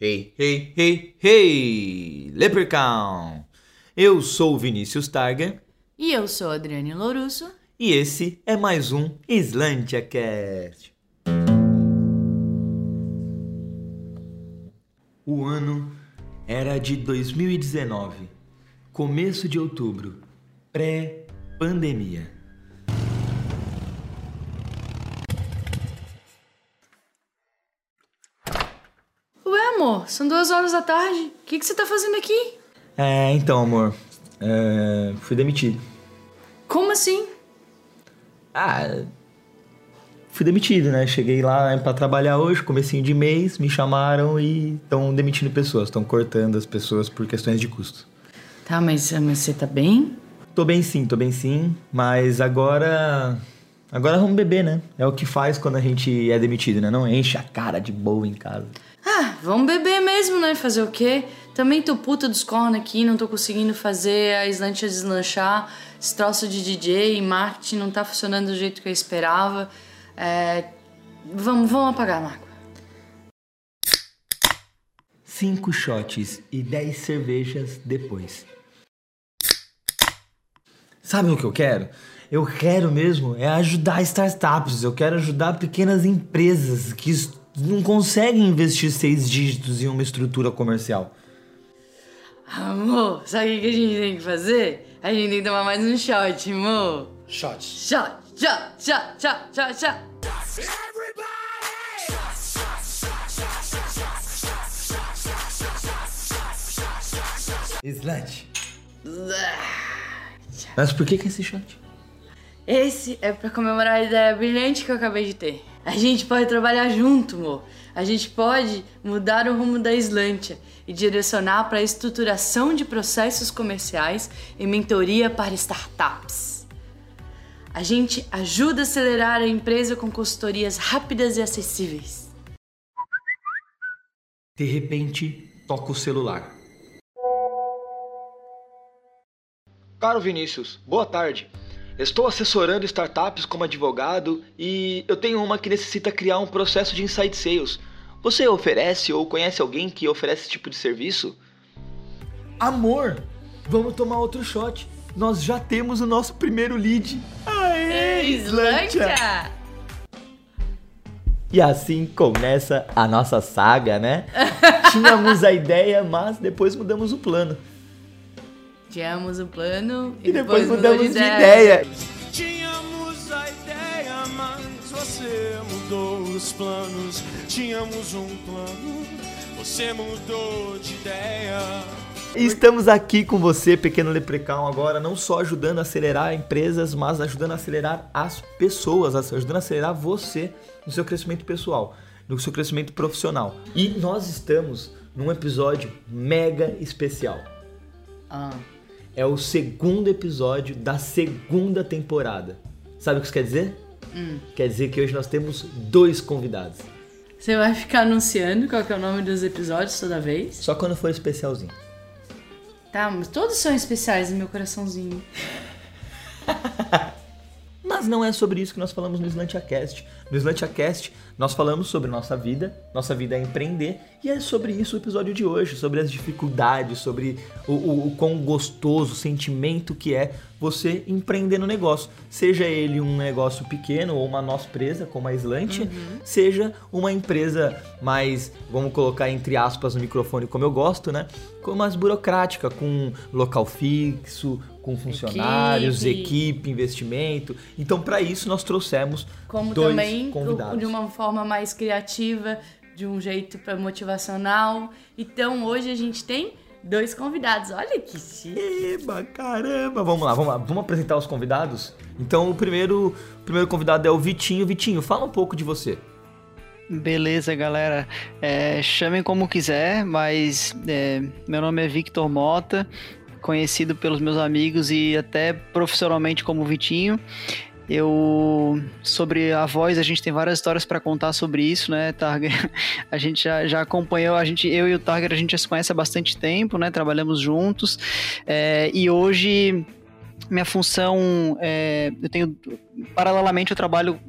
Hey, hey, hey, hey! Leprechaun! Eu sou o Vinícius Targa E eu sou Adriane Lourusso. e esse é mais um SlantiaCast. O ano era de 2019, começo de outubro, pré-pandemia. Ué, amor, são duas horas da tarde. O que, que você tá fazendo aqui? É, então, amor, é, fui demitido. Como assim? Ah, fui demitido, né? Cheguei lá pra trabalhar hoje, comecinho de mês, me chamaram e estão demitindo pessoas, estão cortando as pessoas por questões de custo. Tá, mas, mas você tá bem? Tô bem sim, tô bem sim, mas agora. Agora vamos beber, né? É o que faz quando a gente é demitido, né? Não enche a cara de boa em casa. Ah, vamos beber mesmo, né? Fazer o quê? Também tô puta dos cornos aqui, não tô conseguindo fazer a Slantia deslanchar. Esse troço de DJ e marketing não tá funcionando do jeito que eu esperava. É... Vamos, vamos apagar mágoa. Cinco shots e dez cervejas depois. Sabe o que eu quero? Eu quero mesmo é ajudar startups, eu quero ajudar pequenas empresas que não conseguem investir seis dígitos em uma estrutura comercial. Amor, sabe o que a gente tem que fazer? A gente tem que tomar mais um shot, amor. Shots. Shot, shot, shot, shot, shot, shot. Slant. Mas por que, que esse shot? Esse é pra comemorar a ideia brilhante que eu acabei de ter. A gente pode trabalhar junto, amor. A gente pode mudar o rumo da Slantia e direcionar para a estruturação de processos comerciais e mentoria para startups. A gente ajuda a acelerar a empresa com consultorias rápidas e acessíveis. De repente, toca o celular. Caro Vinícius, boa tarde. Estou assessorando startups como advogado e eu tenho uma que necessita criar um processo de inside sales. Você oferece ou conhece alguém que oferece esse tipo de serviço? Amor, vamos tomar outro shot. Nós já temos o nosso primeiro lead. Aê, Slantia! E assim começa a nossa saga, né? Tínhamos a ideia, mas depois mudamos o plano. Tínhamos o plano e, E depois mudou mudamos de ideia. Tínhamos a ideia, mas você mudou os planos. Tínhamos um plano, você mudou de ideia. E estamos aqui com você, pequeno Leprechaun, agora não só ajudando a acelerar empresas, mas ajudando a acelerar as pessoas, ajudando a acelerar você no seu crescimento pessoal, no seu crescimento profissional. E nós estamos num episódio mega especial. Ah, É o segundo episódio da segunda temporada. Sabe o que isso quer dizer? Quer dizer que hoje nós temos dois convidados. você vai ficar anunciando qual que é o nome dos episódios toda vez? Só quando for especialzinho. Tá, mas todos são especiais no meu coraçãozinho. Mas não é sobre isso que nós falamos no SlantiaCast. No SlantiaCast, nós falamos sobre nossa vida, nossa vida é empreender, e é sobre isso o episódio de hoje, sobre as dificuldades, sobre o, o, o quão gostoso, o sentimento que é você empreender no negócio. Seja ele um negócio pequeno ou uma nossa empresa, como a Slantia, seja uma empresa mais, vamos colocar entre aspas no microfone como eu gosto, né? Com mais burocrática, com local fixo, com funcionários, Equipe. equipe, investimento. Então, para isso, nós trouxemos Como dois também convidados. de uma forma mais criativa, de um jeito motivacional. Então hoje a gente tem dois convidados. Olha que chique. Eba, caramba! Vamos lá, vamos lá, vamos apresentar os convidados? Então, o primeiro, o primeiro convidado é o Vitinho. Vitinho, fala um pouco de você. Beleza, galera. É, chamem como quiser, mas é, meu nome é Victor Mota, conhecido pelos meus amigos e até profissionalmente como Vitinho. Eu sobre a voz a gente tem várias histórias para contar sobre isso, né, Targer? A gente já, já acompanhou, a gente, eu e o Targer a gente já se conhece há bastante tempo, né? Trabalhamos juntos é, e hoje minha função é, eu tenho paralelamente eu trabalho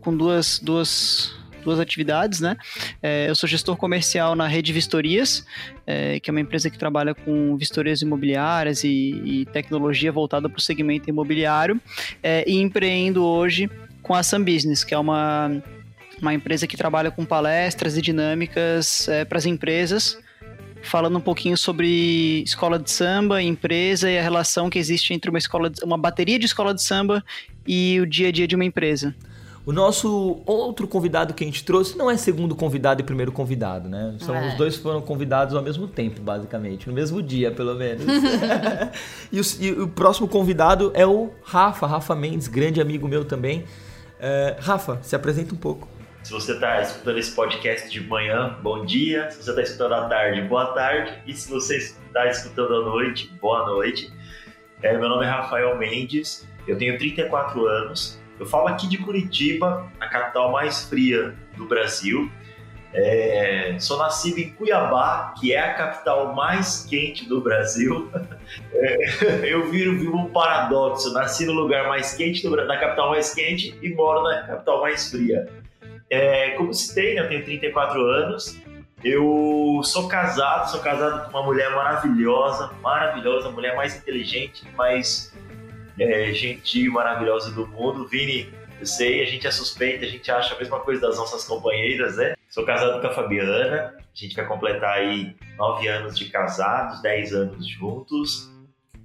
com duas duas duas atividades, né? É, eu sou gestor comercial na Rede Vistorias, é, que é uma empresa que trabalha com vistorias imobiliárias e, e tecnologia voltada para o segmento imobiliário, é, e empreendo hoje com a Sun Business, que é uma, uma empresa que trabalha com palestras e dinâmicas é, para as empresas, falando um pouquinho sobre escola de samba, empresa e a relação que existe entre uma escola, de, uma bateria de escola de samba e o dia a dia de uma empresa. O nosso outro convidado que a gente trouxe não é segundo convidado e primeiro convidado, né? São, é. Os dois foram convidados ao mesmo tempo, basicamente, no mesmo dia, pelo menos. e, o, e, o, próximo convidado é o Rafa, Rafa Mendes, grande amigo meu também. Uh, Rafa, se apresenta um pouco. Se você está escutando esse podcast de manhã, bom dia. Se você está escutando à tarde, boa tarde. E se você está escutando à noite, boa noite. É, meu nome é Rafael Mendes, eu tenho 34 anos, eu falo aqui de Curitiba, a capital mais fria do Brasil. É, sou nascido em Cuiabá, que é a capital mais quente do Brasil. É, eu viro, vivo um paradoxo: nasci no lugar mais quente, do, na capital mais quente, e moro na capital mais fria. É, como citei, né, eu tenho 34 anos. Eu sou casado, sou casado com uma mulher maravilhosa, maravilhosa, mulher mais inteligente, mais é, gentil, maravilhosa do mundo. Vini, eu sei, a gente é suspeita, a gente acha a mesma coisa das nossas companheiras, né? Sou casado com a Fabiana, a gente vai completar aí nove anos de casados, dez anos juntos,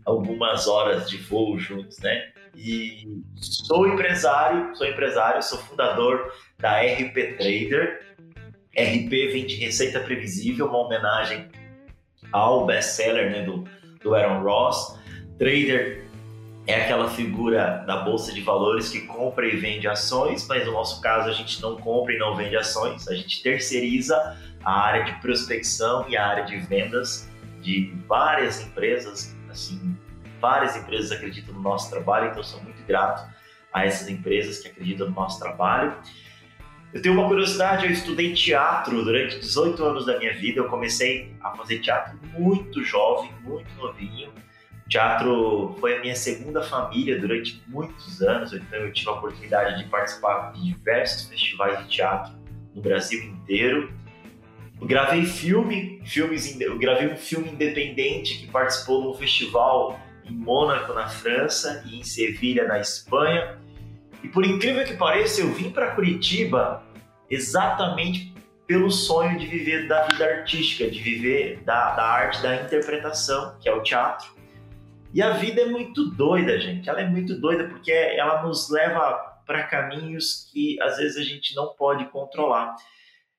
algumas horas de voo juntos, né? E sou empresário, sou empresário, sou fundador da RP Trader. RP vem de Receita Previsível, uma homenagem ao best-seller né, do, do Aaron Ross. Trader é aquela figura da bolsa de valores que compra e vende ações, mas no nosso caso a gente não compra e não vende ações, a gente terceiriza a área de prospecção e a área de vendas de várias empresas, assim, várias empresas acreditam no nosso trabalho, então sou muito grato a essas empresas que acreditam no nosso trabalho. Eu tenho uma curiosidade, eu estudei teatro durante 18 anos da minha vida, eu comecei a fazer teatro muito jovem, muito novinho, teatro foi a minha segunda família durante muitos anos, então eu tive a oportunidade de participar de diversos festivais de teatro no Brasil inteiro. Eu gravei filme, filmes, eu gravei um filme independente que participou de um festival em Mônaco, na França, e em Sevilha, na Espanha. E por incrível que pareça, eu vim para Curitiba exatamente pelo sonho de viver da vida artística, de viver da, da arte da interpretação, que é o teatro. E a vida é muito doida, gente. Ela é muito doida porque ela nos leva para caminhos que às vezes a gente não pode controlar.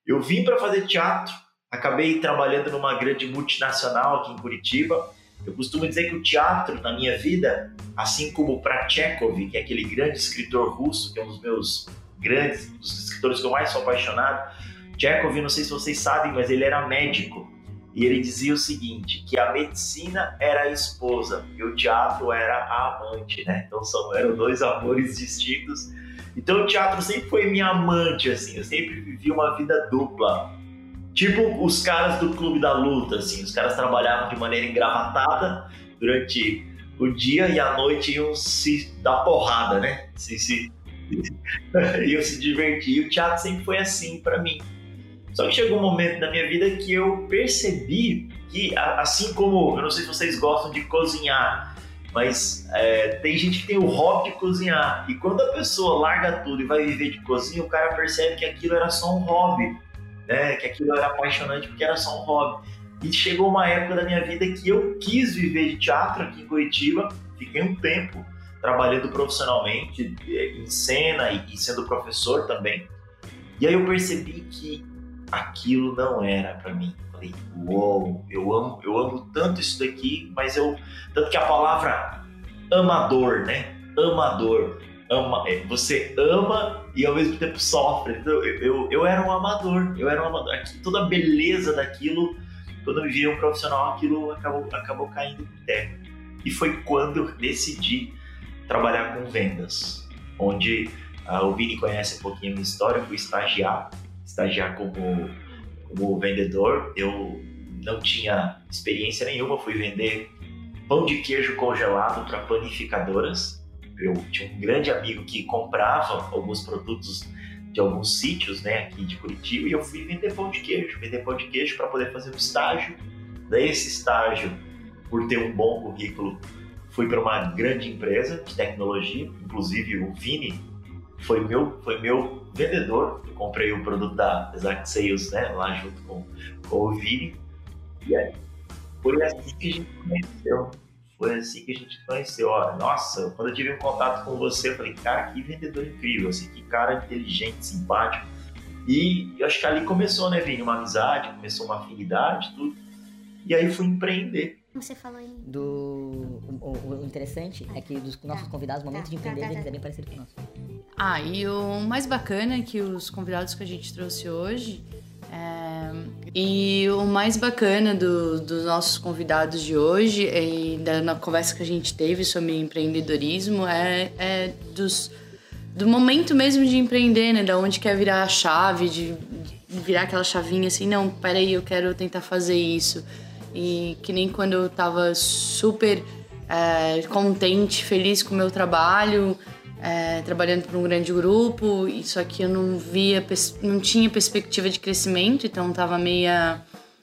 Eu vim para fazer teatro, acabei trabalhando numa grande multinacional aqui em Curitiba. Eu costumo dizer que o teatro na minha vida, assim como para Chekhov, que é aquele grande escritor russo, que é um dos meus grandes, um dos escritores que eu mais sou apaixonado. Chekhov, não sei se vocês sabem, mas ele era médico. E ele dizia o seguinte, que a medicina era a esposa e o teatro era a amante, né? Então são, eram dois amores distintos. Então o teatro sempre foi minha amante, assim, eu sempre vivi uma vida dupla. Tipo os caras do Clube da Luta, assim, os caras trabalhavam de maneira engravatada durante o dia e à noite iam se dar porrada, né? Se, se, iam se divertir. E o teatro sempre foi assim para mim. Só que chegou um momento na minha vida que eu percebi que, assim como, eu não sei se vocês gostam de cozinhar, mas é, tem gente que tem o hobby de cozinhar. E quando a pessoa larga tudo e vai viver de cozinha, o cara percebe que aquilo era só um hobby, né? Que aquilo era apaixonante porque era só um hobby. E chegou uma época da minha vida que eu quis viver de teatro aqui em Curitiba. Fiquei um tempo trabalhando profissionalmente em cena e sendo professor também. E aí eu percebi que aquilo não era para mim. Falei, uou, eu amo, eu amo tanto isso daqui, mas eu tanto que a palavra amador, né? Amador, ama, é, você ama e ao mesmo tempo sofre. Então, eu, eu, eu era um amador, eu era um amador. Aqui, toda a beleza daquilo, quando eu via um profissional, aquilo acabou, acabou caindo por terra. E foi quando eu decidi trabalhar com vendas, onde uh, o Vini conhece um pouquinho a minha história, eu fui estagiar estagiar como, como vendedor. Eu não tinha experiência nenhuma, fui vender pão de queijo congelado para panificadoras. Eu tinha um grande amigo que comprava alguns produtos de alguns sítios, né, aqui de Curitiba, e eu fui vender pão de queijo, vender pão de queijo para poder fazer um estágio. Daí esse estágio, por ter um bom currículo, fui para uma grande empresa de tecnologia, inclusive o Vini foi meu, foi meu vendedor. Eu comprei o produto da Exact Sales, né, lá junto com, com o Vini. E aí, foi assim que a gente conheceu. Foi assim que a gente conheceu. Ó, nossa, quando eu tive um contato com você, eu falei, cara, que vendedor incrível, assim, que cara inteligente, simpático. E eu acho que ali começou, né, Vini, uma amizade, começou uma afinidade, tudo. E aí fui empreender. Você falou aí. Do, o, o interessante é que dos nossos convidados, o momento de empreender deles é bem parecido com o nosso. Ah, e o mais bacana é que os convidados que a gente trouxe hoje. é, E o mais bacana do- dos nossos convidados de hoje e da na conversa que a gente teve sobre empreendedorismo é, é dos, do momento mesmo de empreender, né? Da onde quer virar a chave, de, de virar aquela chavinha assim, não, peraí, eu quero tentar fazer isso. E que nem quando eu tava super é, contente, feliz com o meu trabalho, é, trabalhando para um grande grupo, só que eu não via, não tinha perspectiva de crescimento, então tava meia,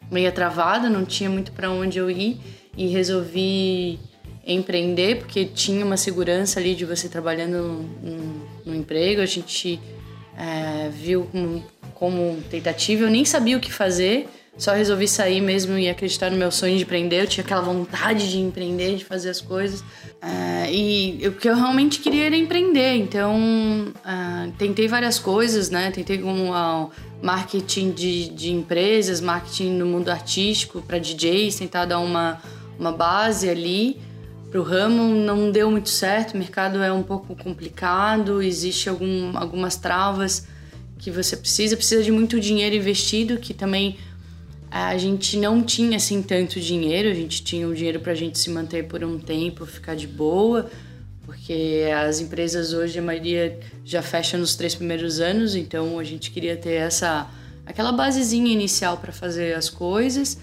meia travada, não tinha muito para onde eu ir e resolvi empreender porque tinha uma segurança ali de você trabalhando no, no emprego, a gente é, viu como, como tentativa, eu nem sabia o que fazer, só resolvi sair mesmo e acreditar no meu sonho de empreender. Eu tinha aquela vontade de empreender, de fazer as coisas. É, e o que eu realmente queria era empreender. Então, ah, tentei várias coisas, né? Tentei como marketing de, de empresas, marketing no mundo artístico para DJs, tentar dar uma, uma base ali para o ramo. Não deu muito certo, o mercado é um pouco complicado, existe algum, algumas travas que você precisa, precisa de muito dinheiro investido, que também a gente não tinha assim tanto dinheiro, a gente tinha o dinheiro para a gente se manter por um tempo, ficar de boa, porque as empresas hoje a maioria já fecha nos três primeiros anos, então a gente queria ter essa aquela basezinha inicial para fazer as coisas.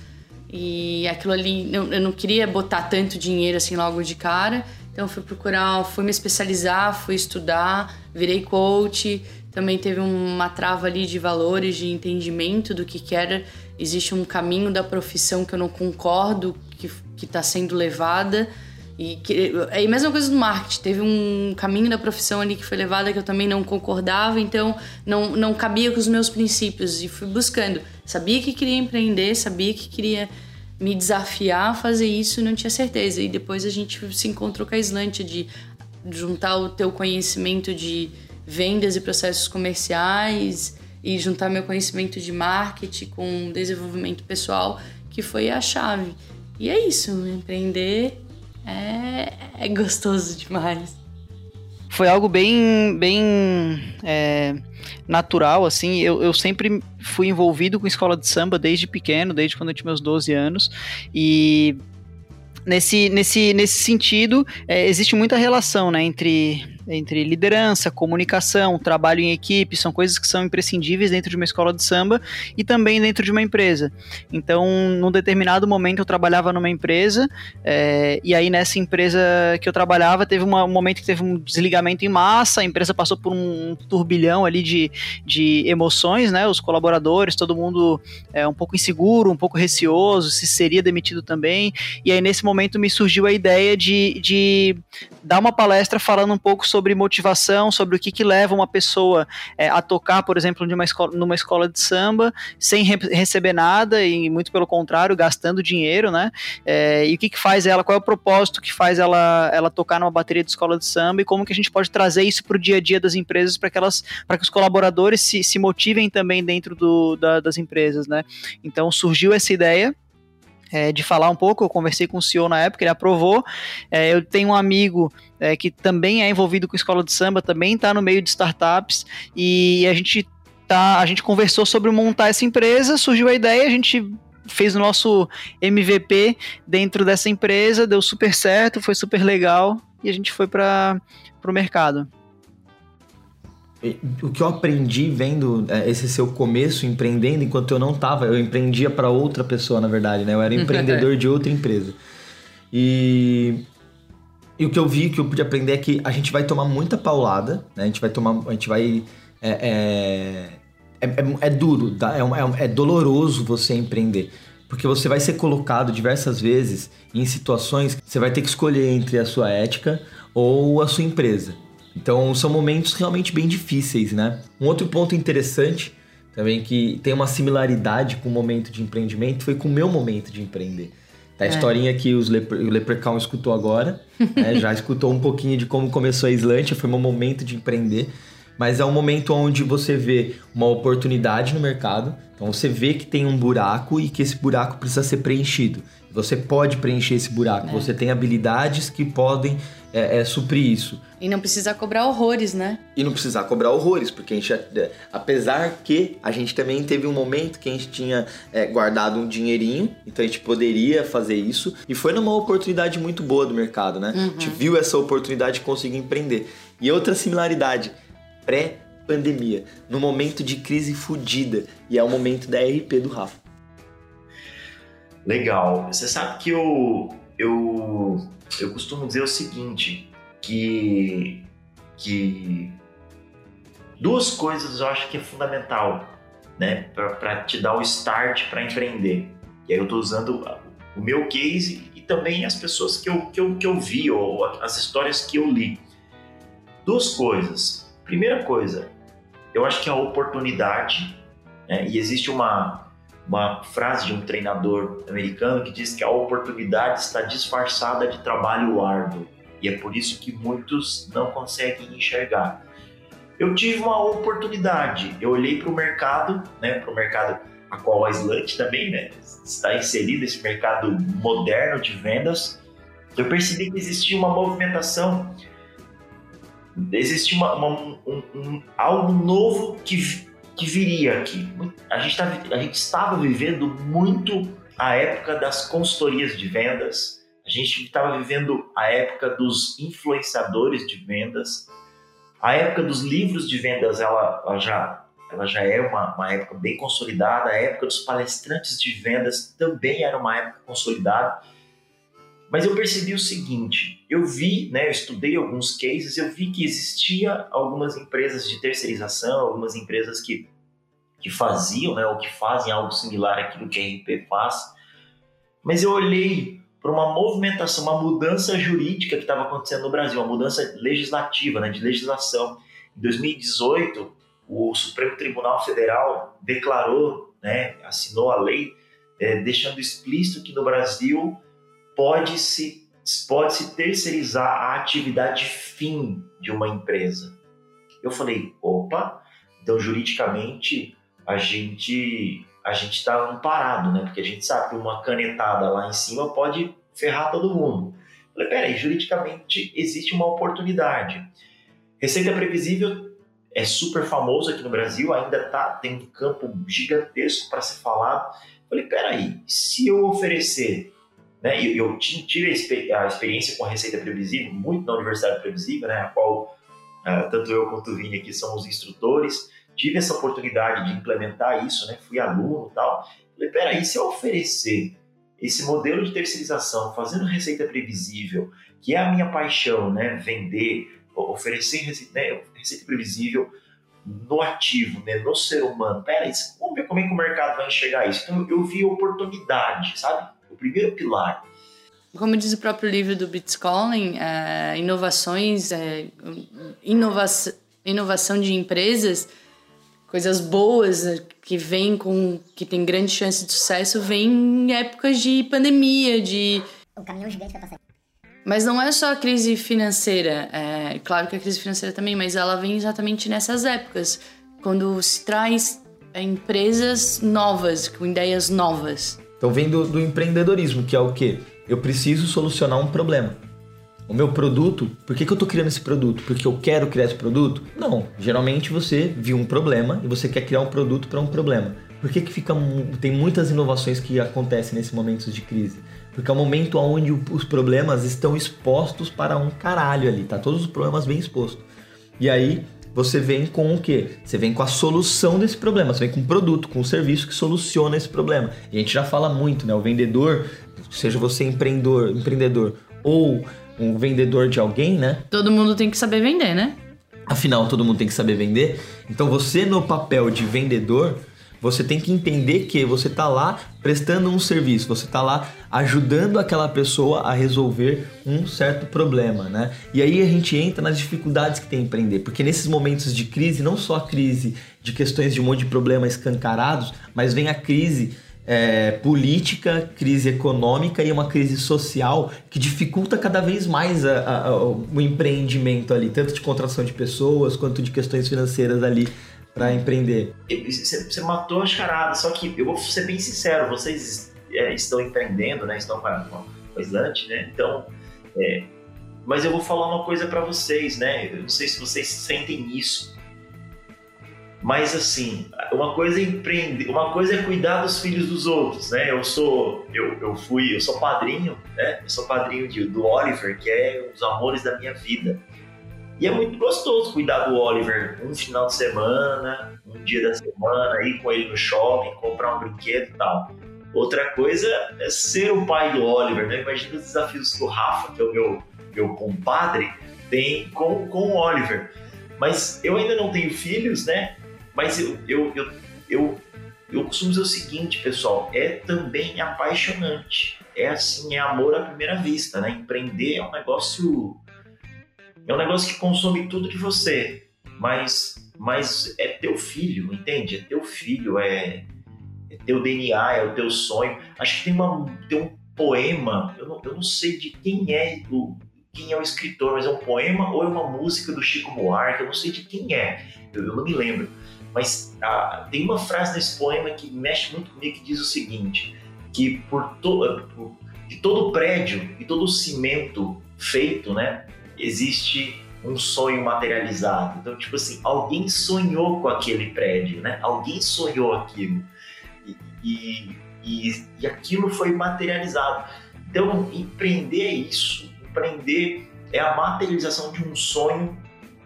E aquilo ali eu não queria botar tanto dinheiro assim logo de cara, então fui procurar, fui me especializar, fui estudar, virei coach, também teve uma trava ali de valores, de entendimento do que que era. Existe um caminho da profissão que eu não concordo que está sendo levada e que é a mesma coisa do marketing. Teve um caminho da profissão ali que foi levada que eu também não concordava, então não não cabia com os meus princípios e fui buscando. Sabia que queria empreender, sabia que queria me desafiar a fazer isso, não tinha certeza. E depois a gente se encontrou com a Islândia de juntar o teu conhecimento de vendas e processos comerciais e juntar meu conhecimento de marketing com desenvolvimento pessoal, que foi a chave. E é isso, empreender é, é gostoso demais. foi algo bem, bem é, natural, assim. Eu, eu sempre fui envolvido com escola de samba desde pequeno, desde quando eu tinha meus 12 anos. E nesse, nesse, nesse sentido, é, existe muita relação né, entre, entre liderança, comunicação, trabalho em equipe, são coisas que são imprescindíveis dentro de uma escola de samba e também dentro de uma empresa. Então, num determinado momento, eu trabalhava numa empresa, é, e aí nessa empresa que eu trabalhava, teve uma- um momento que teve um desligamento em massa, a empresa passou por um turbilhão ali de, de emoções, né? Os colaboradores, todo mundo é, um pouco inseguro, um pouco receoso, se seria demitido também. E aí, nesse momento, me surgiu a ideia de, de dar uma palestra falando um pouco sobre motivação, sobre o que, que leva uma pessoa é, a tocar, por exemplo, de uma escola, numa escola de samba, sem re- receber nada, e muito pelo contrário, gastando dinheiro, né? É, e o que, que faz ela, qual é o propósito que faz ela, ela tocar numa bateria de escola de samba e como que a gente pode trazer isso para o dia a dia das empresas para que elas, para que os colaboradores se, se motivem também dentro do, da- das empresas, né? Então surgiu essa ideia é, de falar um pouco. Eu conversei com o CEO na época, ele aprovou. É, eu tenho um amigo é, que também é envolvido com escola de samba, também está no meio de startups e a gente tá, a gente conversou sobre montar essa empresa, surgiu a ideia, a gente fez o nosso MVP dentro dessa empresa, deu super certo, foi super legal e a gente foi para o mercado. O que eu aprendi vendo é, esse seu começo empreendendo, enquanto eu não tava, eu empreendia para outra pessoa, na verdade, né? Eu era empreendedor de outra empresa. E, e o que eu vi que eu pude aprender é que a gente vai tomar muita paulada, né? A gente vai tomar, a gente vai é, é, é, é duro, tá? é, é, é doloroso você empreender. Porque você vai ser colocado diversas vezes em situações que você vai ter que escolher entre a sua ética ou a sua empresa. Então são momentos realmente bem difíceis, né? Um outro ponto interessante também que tem uma similaridade com o momento de empreendimento foi com o meu momento de empreender. Tá a É. historinha que os Lepre- o Leprechaun escutou agora, né? já escutou um pouquinho de como começou a Islândia, foi meu momento de empreender. Mas é um momento onde você vê uma oportunidade no mercado, então você vê que tem um buraco e que esse buraco precisa ser preenchido. Você pode preencher esse buraco, você tem habilidades que podem é, é, suprir isso. E não precisa cobrar horrores, né? E não precisar cobrar horrores, porque a gente, é, apesar que a gente também teve um momento que a gente tinha é, guardado um dinheirinho, então a gente poderia fazer isso, e foi numa oportunidade muito boa do mercado, né? A gente viu essa oportunidade de conseguir empreender. E outra similaridade, pré-pandemia, no momento de crise fodida, e é o momento da RP do Rafa. Legal. Você sabe que eu, eu, eu costumo dizer o seguinte, que, que duas coisas eu acho que é fundamental, né, para te dar o start para empreender. E aí eu estou usando o meu case e também as pessoas que eu, que eu, que eu vi ou as histórias que eu li. Duas coisas. Primeira coisa, eu acho que é a oportunidade, né, e existe uma uma frase de um treinador americano que diz que a oportunidade está disfarçada de trabalho árduo. E é por isso que muitos não conseguem enxergar. Eu tive uma oportunidade, eu olhei para o mercado, né, para o mercado a qual a Slant também né, está inserido, esse mercado moderno de vendas, eu percebi que existia uma movimentação, existia uma, uma- um- um- algo novo que que viria aqui. A gente, tá, a gente estava vivendo muito a época das consultorias de vendas, a gente estava vivendo a época dos influenciadores de vendas, a época dos livros de vendas, ela, ela já, ela já é uma, uma época bem consolidada, a época dos palestrantes de vendas também era uma época consolidada. Mas eu percebi o seguinte, eu vi, né, eu estudei alguns cases, eu vi que existia algumas empresas de terceirização, algumas empresas que, que faziam, né, ou que fazem algo similar àquilo que a RP faz. Mas eu olhei para uma movimentação, uma mudança jurídica que estava acontecendo no Brasil, uma mudança legislativa, né, de legislação. Em 2018, o Supremo Tribunal Federal declarou, né, assinou a lei, eh, deixando explícito que no Brasil pode-se pode -se terceirizar a atividade fim de uma empresa. Eu falei, opa, então juridicamente a gente a gente está amparado, né? Porque a gente sabe que uma canetada lá em cima pode ferrar todo mundo. Eu falei, peraí, juridicamente existe uma oportunidade. Receita previsível é super famoso aqui no Brasil, ainda tá, tem um campo gigantesco para ser falado. Eu falei, peraí, se eu oferecer né? Eu, eu ti- tive a, expe- a experiência com a Receita Previsível, muito na Universidade Previsível, né? a qual ah, tanto eu quanto o Vini aqui somos instrutores. Tive essa oportunidade de implementar isso, né? fui aluno e tal. Falei, peraí, se eu oferecer esse modelo de terceirização, fazendo Receita Previsível, que é a minha paixão, né? vender, oferecer receita, né? receita Previsível no ativo, né? no ser humano. Peraí, vamos ver como é que o mercado vai enxergar isso. Então eu vi oportunidade, sabe? Primeiro pilar. Como diz o próprio livro do Blitzcolin, é, inovações, é, inovação, inovação de empresas, coisas boas é, que vêm com que tem grande chance de sucesso, vem em épocas de pandemia, de O caminhão gigante vai passar. mas não é só a crise financeira, é claro que a crise financeira também, mas ela vem exatamente nessas épocas, quando se traz é, empresas novas, com ideias novas. Então vem do, do empreendedorismo, que é o quê? Eu preciso solucionar um problema. O meu produto, por que, que eu estou criando esse produto? Porque eu quero criar esse produto? Não. Geralmente você viu um problema e você quer criar um produto para um problema. Por que, que fica, tem muitas inovações que acontecem nesses momentos de crise? Porque é o momento onde os problemas estão expostos para um caralho ali, tá? Todos os problemas bem expostos. E aí você vem com o quê? Você vem com a solução desse problema, você vem com um produto, com um serviço que soluciona esse problema. E a gente já fala muito, né? O vendedor, seja você empreendedor, empreendedor ou um vendedor de alguém, né? Todo mundo tem que saber vender, né? Afinal, todo mundo tem que saber vender. Então, você no papel de vendedor, você tem que entender que você está lá prestando um serviço, você está lá ajudando aquela pessoa a resolver um certo problema, né? E aí a gente entra nas dificuldades que tem empreender, porque nesses momentos de crise, não só a crise de questões de um monte de problemas escancarados, mas vem a crise é, política, crise econômica e uma crise social que dificulta cada vez mais a, a, a, o empreendimento ali, tanto de contratação de pessoas quanto de questões financeiras ali para empreender. Você matou a charada, só que eu vou ser bem sincero, vocês é, estão empreendendo, né? Estão com a Islante, né? Então, é, mas eu vou falar uma coisa para vocês, né? Eu não sei se vocês sentem isso. Mas assim, uma coisa é empreender, uma coisa é cuidar dos filhos dos outros, né? Eu sou, eu, eu fui, eu sou padrinho, né? Eu sou padrinho de, do Oliver, que é um dos amores da minha vida. E é muito gostoso cuidar do Oliver um final de semana, um dia da semana, ir com ele no shopping, comprar um brinquedo e tal. Outra coisa é ser o pai do Oliver, né? Imagina os desafios que o Rafa, que é o meu, meu compadre, tem com, com o Oliver. Mas eu ainda não tenho filhos, né? Mas eu, eu, eu, eu, eu costumo dizer o seguinte, pessoal, é também apaixonante. É assim, é amor à primeira vista, né? Empreender é um negócio é um negócio que consome tudo de você, mas, mas é teu filho, entende? É teu filho, é, é teu DNA, é o teu sonho. Acho que tem, uma, tem um poema, eu não, eu não sei de quem é o, quem é o escritor, mas é um poema ou é uma música do Chico Buarque, eu não sei de quem é, eu, eu não me lembro. Mas ah, tem uma frase nesse poema que mexe muito comigo que diz o seguinte: que por, to, por de todo prédio e todo cimento feito, né, existe um sonho materializado. Então, tipo assim, alguém sonhou com aquele prédio, né? Alguém sonhou aquilo. E, e, e, aquilo foi materializado. Então, empreender é isso. Empreender é a materialização de um sonho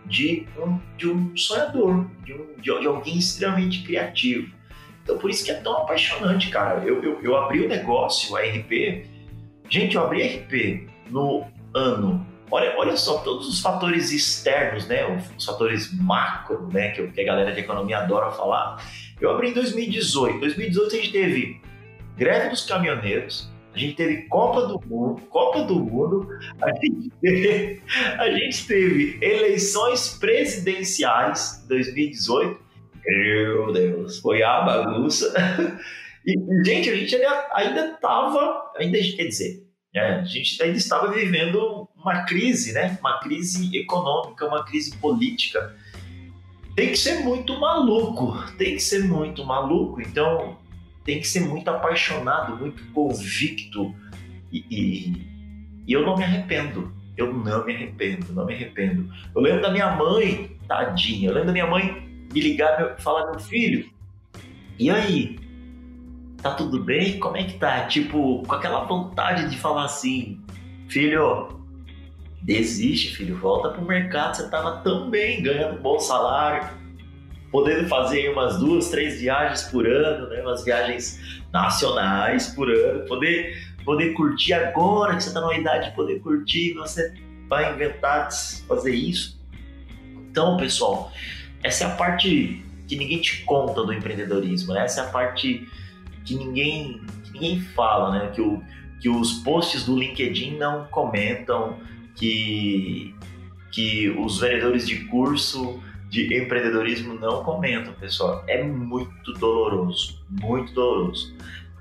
de um, de um sonhador, de, um, de, de alguém extremamente criativo. Então, por isso que é tão apaixonante, cara. Eu, eu, eu abri o negócio, a RP. Gente, eu abri RP no ano Olha, olha só, todos os fatores externos, né, os fatores macro, né, que, que a galera de economia adora falar. Eu abri em 2018. Em 2018 a gente teve greve dos caminhoneiros, a gente teve Copa do Mundo, Copa do Mundo, a gente teve, a gente teve eleições presidenciais 2018. Meu Deus, foi a bagunça. E, gente, a gente ainda estava, ainda quer dizer, né, a gente ainda estava vivendo uma crise, né? Uma crise econômica, uma crise política. Tem que ser muito maluco, tem que ser muito maluco. Então, tem que ser muito apaixonado, muito convicto. E, e, e eu não me arrependo. Eu não me arrependo, não me arrependo. Eu lembro da minha mãe, tadinha. Eu lembro da minha mãe me ligar e falar: meu filho, e aí? Tá tudo bem? Como é que tá? Tipo, com aquela vontade de falar assim: filho, Desiste, filho, volta pro mercado. Você tava tão bem, ganhando um bom salário, podendo fazer umas duas, três viagens por ano, né? Umas viagens nacionais por ano, poder, poder curtir agora que você tá numa idade de poder curtir, você vai inventar fazer isso. Então, pessoal, essa é a parte que ninguém te conta do empreendedorismo, né? essa é a parte que ninguém, que ninguém fala, né? Que, o, que os posts do LinkedIn não comentam, que, que os vendedores de curso de empreendedorismo não comentam, pessoal. É muito doloroso, muito doloroso.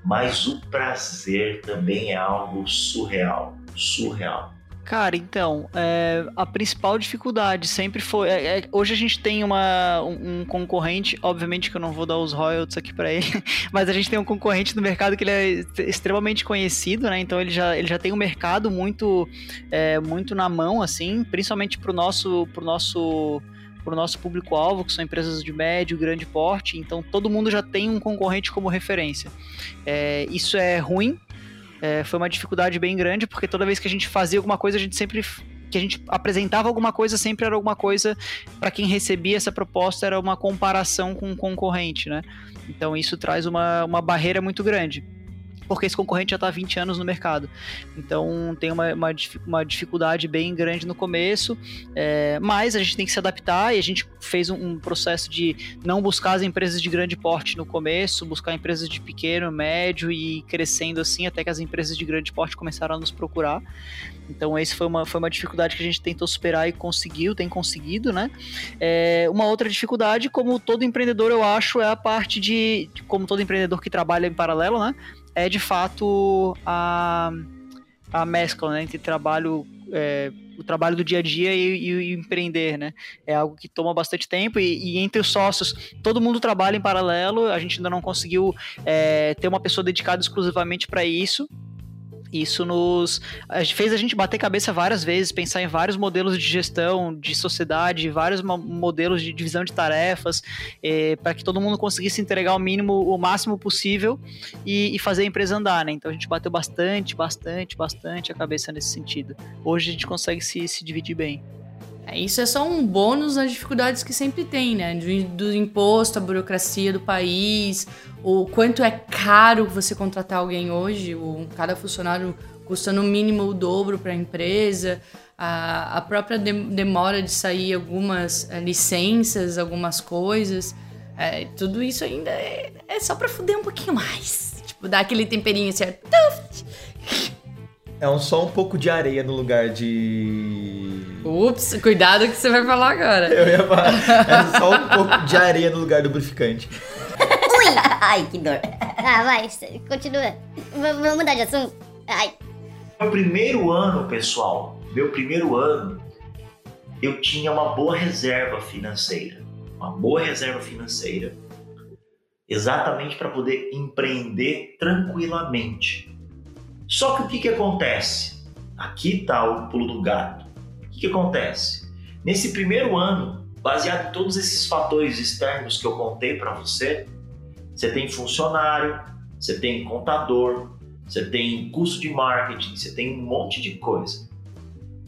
Mas o prazer também é algo surreal, surreal. Cara, então, é, a principal dificuldade sempre foi. É, é, hoje a gente tem uma, um, um, concorrente, obviamente que eu não vou dar os royalties aqui para ele, mas a gente tem um concorrente no mercado que ele é extremamente conhecido, né? Então ele já, ele já tem um mercado muito, é, muito na mão, assim, principalmente pro nosso, pro nosso para o nosso público-alvo, que são empresas de médio, grande porte, então todo mundo já tem um concorrente como referência. É, isso é ruim, é, foi uma dificuldade bem grande, porque toda vez que a gente fazia alguma coisa, a gente sempre que a gente apresentava alguma coisa, sempre era alguma coisa para quem recebia essa proposta, era uma comparação com um concorrente, né? Então isso traz uma, uma barreira muito grande. Porque esse concorrente já está há 20 anos no mercado. Então tem uma, uma, uma dificuldade bem grande no começo, é, mas a gente tem que se adaptar e a gente fez um, um, processo de não buscar as empresas de grande porte no começo, buscar empresas de pequeno, médio e crescendo assim até que as empresas de grande porte começaram a nos procurar. Então, esse foi uma, foi uma dificuldade que a gente tentou superar e conseguiu, tem conseguido, né? É, uma outra dificuldade, como todo empreendedor, eu acho, é a parte de, como todo empreendedor que trabalha em paralelo, né? É de fato a, a mescla né, entre trabalho, é, o trabalho do dia a dia e, e, e, empreender, né? É algo que toma bastante tempo e, e, entre os sócios, todo mundo trabalha em paralelo, a gente ainda não conseguiu é, ter uma pessoa dedicada exclusivamente para isso, isso nos fez a gente bater cabeça várias vezes, pensar em vários modelos de gestão, de sociedade, vários modelos de divisão de tarefas, eh, para que todo mundo conseguisse entregar o mínimo, o máximo possível e, e, fazer a empresa andar, né? Então a gente bateu bastante, bastante, bastante a cabeça nesse sentido. Hoje a gente consegue se, se dividir bem. É, isso é só um bônus nas dificuldades que sempre tem, né? Do, do, imposto, a burocracia do país, o quanto é caro você contratar alguém hoje, o, cada funcionário custa no mínimo o dobro para a empresa, a, própria de, demora de sair algumas é, licenças, algumas coisas. É, tudo isso ainda é, é só para fuder um pouquinho mais. Tipo, dar aquele temperinho certo. É um, só um pouco de areia no lugar de. Ups, cuidado que você vai falar agora. Eu ia falar. É só um pouco de areia no lugar do lubrificante. Ui! Ai, que dor. Ah, vai, continua. Vamos mudar de assunto. Ai. Meu primeiro ano, pessoal, meu primeiro ano, eu tinha uma boa reserva financeira. Uma boa reserva financeira. Exatamente para poder empreender tranquilamente. Só que o que, que acontece? Aqui está o pulo do gato. O que, que acontece? Nesse primeiro ano, baseado em todos esses fatores externos que eu contei para você, você tem funcionário, você tem contador, você tem custo de marketing, você tem um monte de coisa.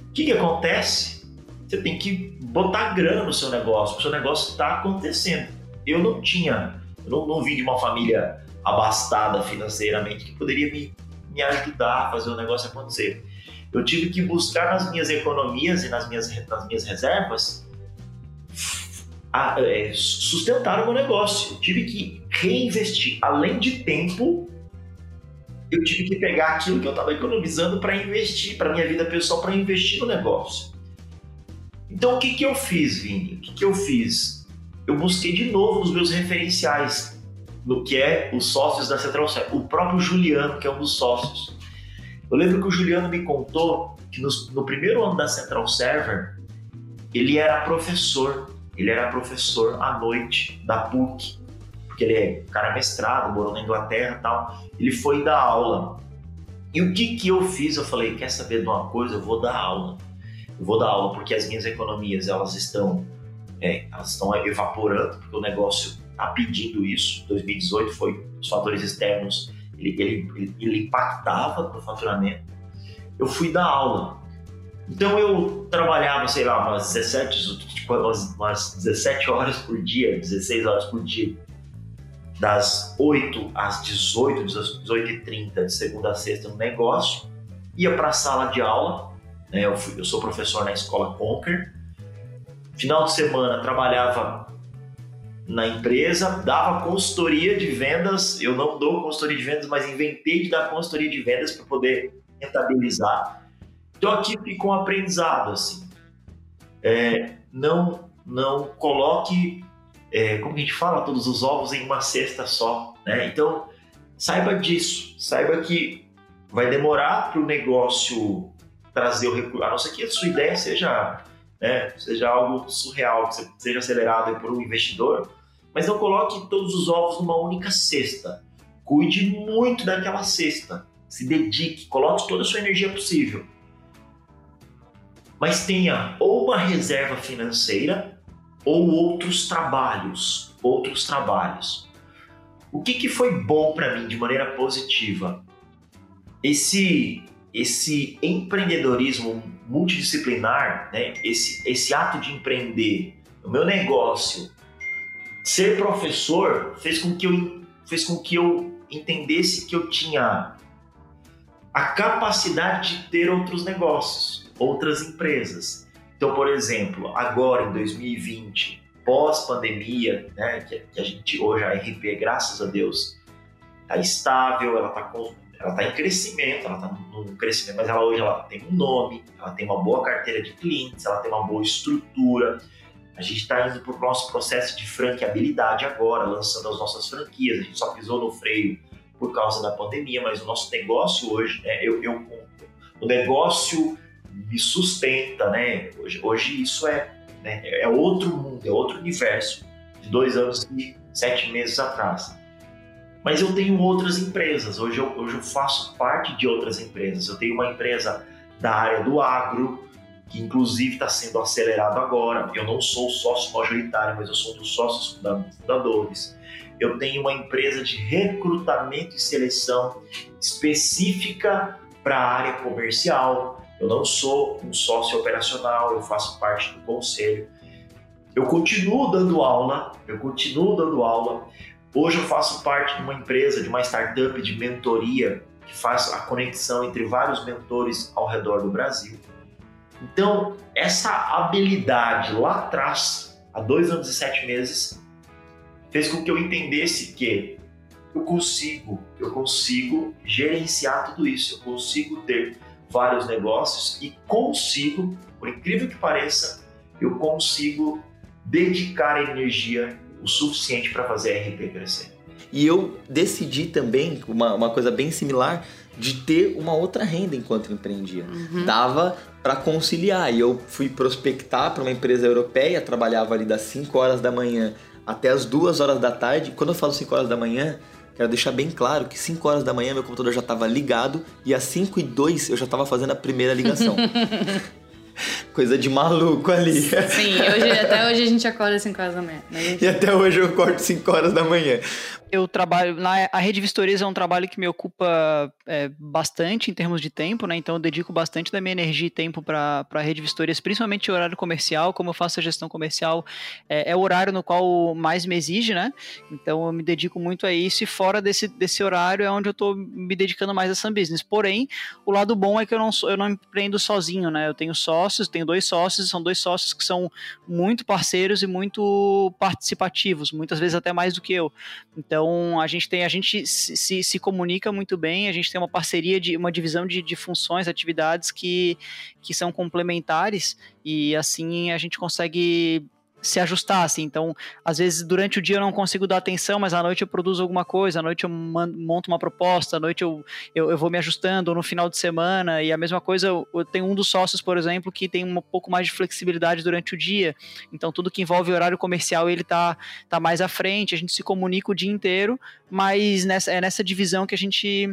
O que, que acontece? Você tem que botar grana no seu negócio, o seu negócio está acontecendo. Eu não tinha, eu não, não vim de uma família abastada financeiramente que poderia me me ajudar a fazer o negócio acontecer. Eu tive que buscar nas minhas economias e nas minhas, nas minhas reservas a, é, sustentar o meu negócio. Eu tive que reinvestir. Além de tempo, eu tive que pegar aquilo que eu estava economizando para investir, para minha vida pessoal, para investir no negócio. Então, o que, que eu fiz, Vini? O que, que eu fiz? Eu busquei de novo nos meus referenciais no que é os sócios da Central Server. O próprio Juliano, que é um dos sócios. Eu lembro que o Juliano me contou que no, no primeiro ano da Central Server, ele era professor. Ele era professor à noite da PUC, porque ele é cara mestrado, morou na Inglaterra e tal. Ele foi dar aula. E o que, que eu fiz? Eu falei, quer saber de uma coisa? Eu vou dar aula. Eu vou dar aula porque as minhas economias elas estão, é, elas estão evaporando, porque o negócio está pedindo isso. 2018 foi os fatores externos, ele, ele, ele, impactava no faturamento. Eu fui dar aula. Então eu trabalhava, sei lá, umas 17, tipo, umas, umas 17 horas por dia, 16 horas por dia. Das 8 às 18, 18 e 30, de segunda a sexta no negócio. Ia para a sala de aula, né? eu, fui, eu sou professor na escola Conquer. Final de semana trabalhava na empresa, dava consultoria de vendas. Eu não dou consultoria de vendas, mas inventei de dar consultoria de vendas para poder rentabilizar. Então aqui ficou um aprendizado assim. É, não, não coloque, é, como a gente fala, todos os ovos em uma cesta só. Né? Então saiba disso, saiba que vai demorar para o negócio trazer o recurso, a não ser que a sua ideia seja né, seja algo surreal, que seja acelerado por um investidor, mas não coloque todos os ovos numa única cesta. Cuide muito daquela cesta, se dedique, coloque toda a sua energia possível. Mas tenha ou uma reserva financeira ou outros trabalhos, outros trabalhos. O que, que foi bom para mim de maneira positiva? Esse esse empreendedorismo multidisciplinar, né, esse, esse ato de empreender, o meu negócio, ser professor fez com que eu, fez com que eu entendesse que eu tinha a capacidade de ter outros negócios, outras empresas. Então, por exemplo, agora em 2020, pós-pandemia, né, que, a gente hoje a RP, graças a Deus, está estável, ela está ela tá em crescimento, ela está num crescimento, mas ela hoje ela tem um nome, ela tem uma boa carteira de clientes, ela tem uma boa estrutura. A gente está indo para o nosso processo de franqueabilidade agora, lançando as nossas franquias. A gente só pisou no freio por causa da pandemia, mas o nosso negócio hoje, né, eu, eu o negócio me sustenta, né? Hoje, hoje isso é, né, é outro mundo, é outro universo de dois anos e sete meses atrás. Mas eu tenho outras empresas. Hoje eu, hoje eu faço parte de outras empresas. Eu tenho uma empresa da área do agro, que inclusive está sendo acelerado agora. Eu não sou sócio majoritário, mas eu sou um dos sócios fundadores. Eu tenho uma empresa de recrutamento e seleção específica para a área comercial. Eu não sou um sócio operacional, eu faço parte do conselho. Eu continuo dando aula, eu continuo dando aula. Hoje eu faço parte de uma empresa, de uma startup de mentoria que faz a conexão entre vários mentores ao redor do Brasil. Então, essa habilidade lá atrás, há dois anos e sete meses, fez com que eu entendesse que eu consigo, eu consigo gerenciar tudo isso, eu consigo ter vários negócios e consigo, por incrível que pareça, eu consigo dedicar energia o suficiente para fazer a RP crescer. E eu decidi também, uma, uma coisa bem similar, de ter uma outra renda enquanto empreendia. Uhum. Dava para conciliar. E eu fui prospectar para uma empresa europeia, trabalhava ali das 5 horas da manhã até as 2 horas da tarde. Quando eu falo 5 horas da manhã, Quero deixar bem claro que 5 horas da manhã meu computador já estava ligado e às 5 e 2 eu já estava fazendo a primeira ligação. Coisa de maluco ali. Sim, hoje, até hoje a gente acorda 5 horas da manhã. Gente... E até hoje eu acordo 5 horas da manhã eu trabalho na a rede Vistorias é um trabalho que me ocupa é, bastante em termos de tempo, né? Então eu dedico bastante da minha energia e tempo para a rede Vistorias, principalmente horário comercial. Como eu faço a gestão comercial, é, é, o horário no qual mais me exige, né? Então eu me dedico muito a isso e fora desse, desse horário é onde eu estou me dedicando mais a Sun Business. Porém, o lado bom é que eu não eu não empreendo sozinho, né? Eu tenho sócios, tenho dois sócios, são dois sócios que são muito parceiros e muito participativos, muitas vezes até mais do que eu. Então então a gente tem, a gente se, se comunica muito bem, a gente tem uma parceria de uma divisão de, de funções, atividades que, que são complementares e assim a gente consegue se ajustar, assim. Então, às vezes, durante o dia eu não consigo dar atenção, mas à noite eu produzo alguma coisa, à noite eu monto uma proposta, à noite eu, eu, eu vou me ajustando, no final de semana, e a mesma coisa, eu, eu tenho um dos sócios, por exemplo, que tem um pouco mais de flexibilidade durante o dia, então tudo que envolve horário comercial, ele tá, tá mais à frente, a gente se comunica o dia inteiro, mas nessa, é nessa divisão que a gente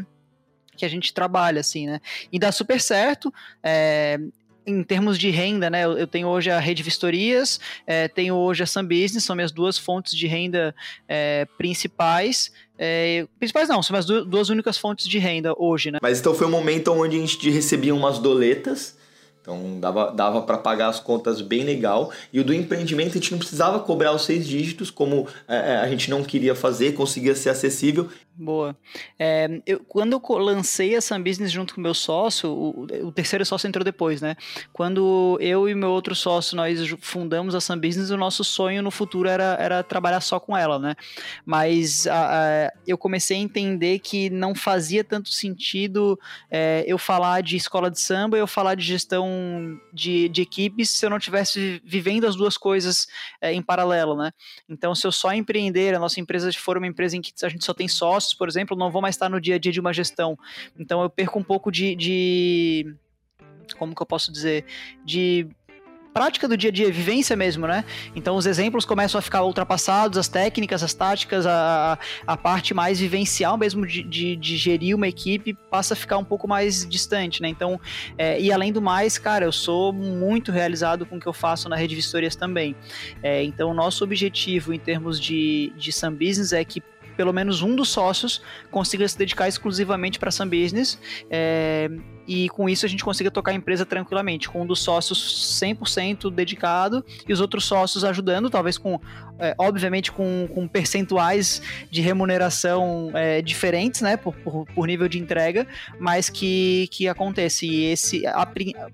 que a gente trabalha, assim, né? E dá super certo. É, em termos de renda, né, eu, tenho hoje a Rede Vistorias, é, tenho hoje a Sun Business, são minhas duas fontes de renda é, principais. É, principais não, são minhas duas únicas fontes de renda hoje, né? Mas então foi um momento onde a gente recebia umas doletas, então dava, dava para pagar as contas bem legal. E o do empreendimento a gente não precisava cobrar os seis dígitos, como é, a gente não queria fazer, conseguia ser acessível. Boa. É, eu, quando eu lancei a Sun Business junto com meu sócio, o, o, terceiro sócio entrou depois, né? Quando eu e meu outro sócio nós fundamos a Sun Business, o nosso sonho no futuro era, era trabalhar só com ela, né? Mas a, a, eu comecei a entender que não fazia tanto sentido é, eu falar de escola de samba eu falar de gestão de, de equipes se eu não tivesse vivendo as duas coisas é, em paralelo, né? Então, se eu só empreender, a nossa empresa for uma empresa em que a gente só tem sócio negócios, por exemplo, não vão mais estar no dia a dia de uma gestão. Então eu perco um pouco de, de como que eu posso dizer, de prática do dia a dia, vivência mesmo, né? Então os exemplos começam a ficar ultrapassados, as técnicas, as táticas, a, a parte mais vivencial mesmo de, de, de gerir uma equipe passa a ficar um pouco mais distante, né? Então, é, e além do mais, cara, eu sou muito realizado com o que eu faço na Rede Vistorias também. É, então, nosso objetivo em termos de, de Sun Business é que pelo menos um dos sócios consiga se dedicar exclusivamente para Sun Business. É, e com isso a gente consiga tocar a empresa tranquilamente, com um dos sócios 100% dedicado e os outros sócios ajudando, talvez com, é, obviamente, com, com percentuais de remuneração é, diferentes, né, por, por, por, nível de entrega, mas que, que acontece. E esse, a,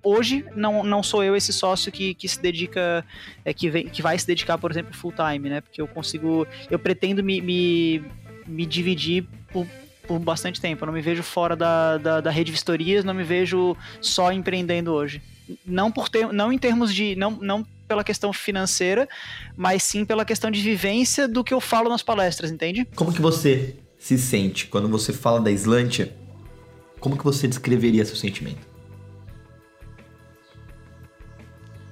hoje, não, não sou eu esse sócio que, que se dedica, é, que, vem, que vai se dedicar, por exemplo, full time, né, porque eu consigo, eu pretendo me, me, me dividir por por bastante tempo. Eu não me vejo fora da, da, da rede de vistorias, não me vejo só empreendendo hoje. Não, por ter, não em termos de. Não, não pela questão financeira, mas sim pela questão de vivência do que eu falo nas palestras, entende? Como que você se sente quando você fala da Islândia? Como que você descreveria seu sentimento?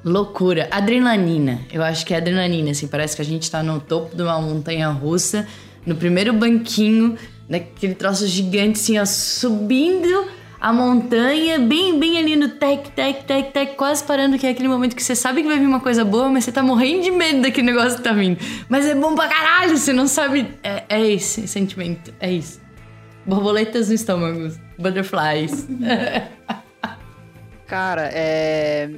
Loucura, adrenalina. Eu acho que é adrenalina, assim, parece que a gente tá no topo de uma montanha russa, no primeiro banquinho, naquele troço gigante assim, ó, subindo a montanha, bem, bem ali no tec, tec, tec, tec, quase parando, que é aquele momento que você sabe que vai vir uma coisa boa, mas você tá morrendo de medo daquele negócio que tá vindo. Mas é bom pra caralho, você não sabe. É, é esse sentimento, é isso. Borboletas no estômago, butterflies. Cara, é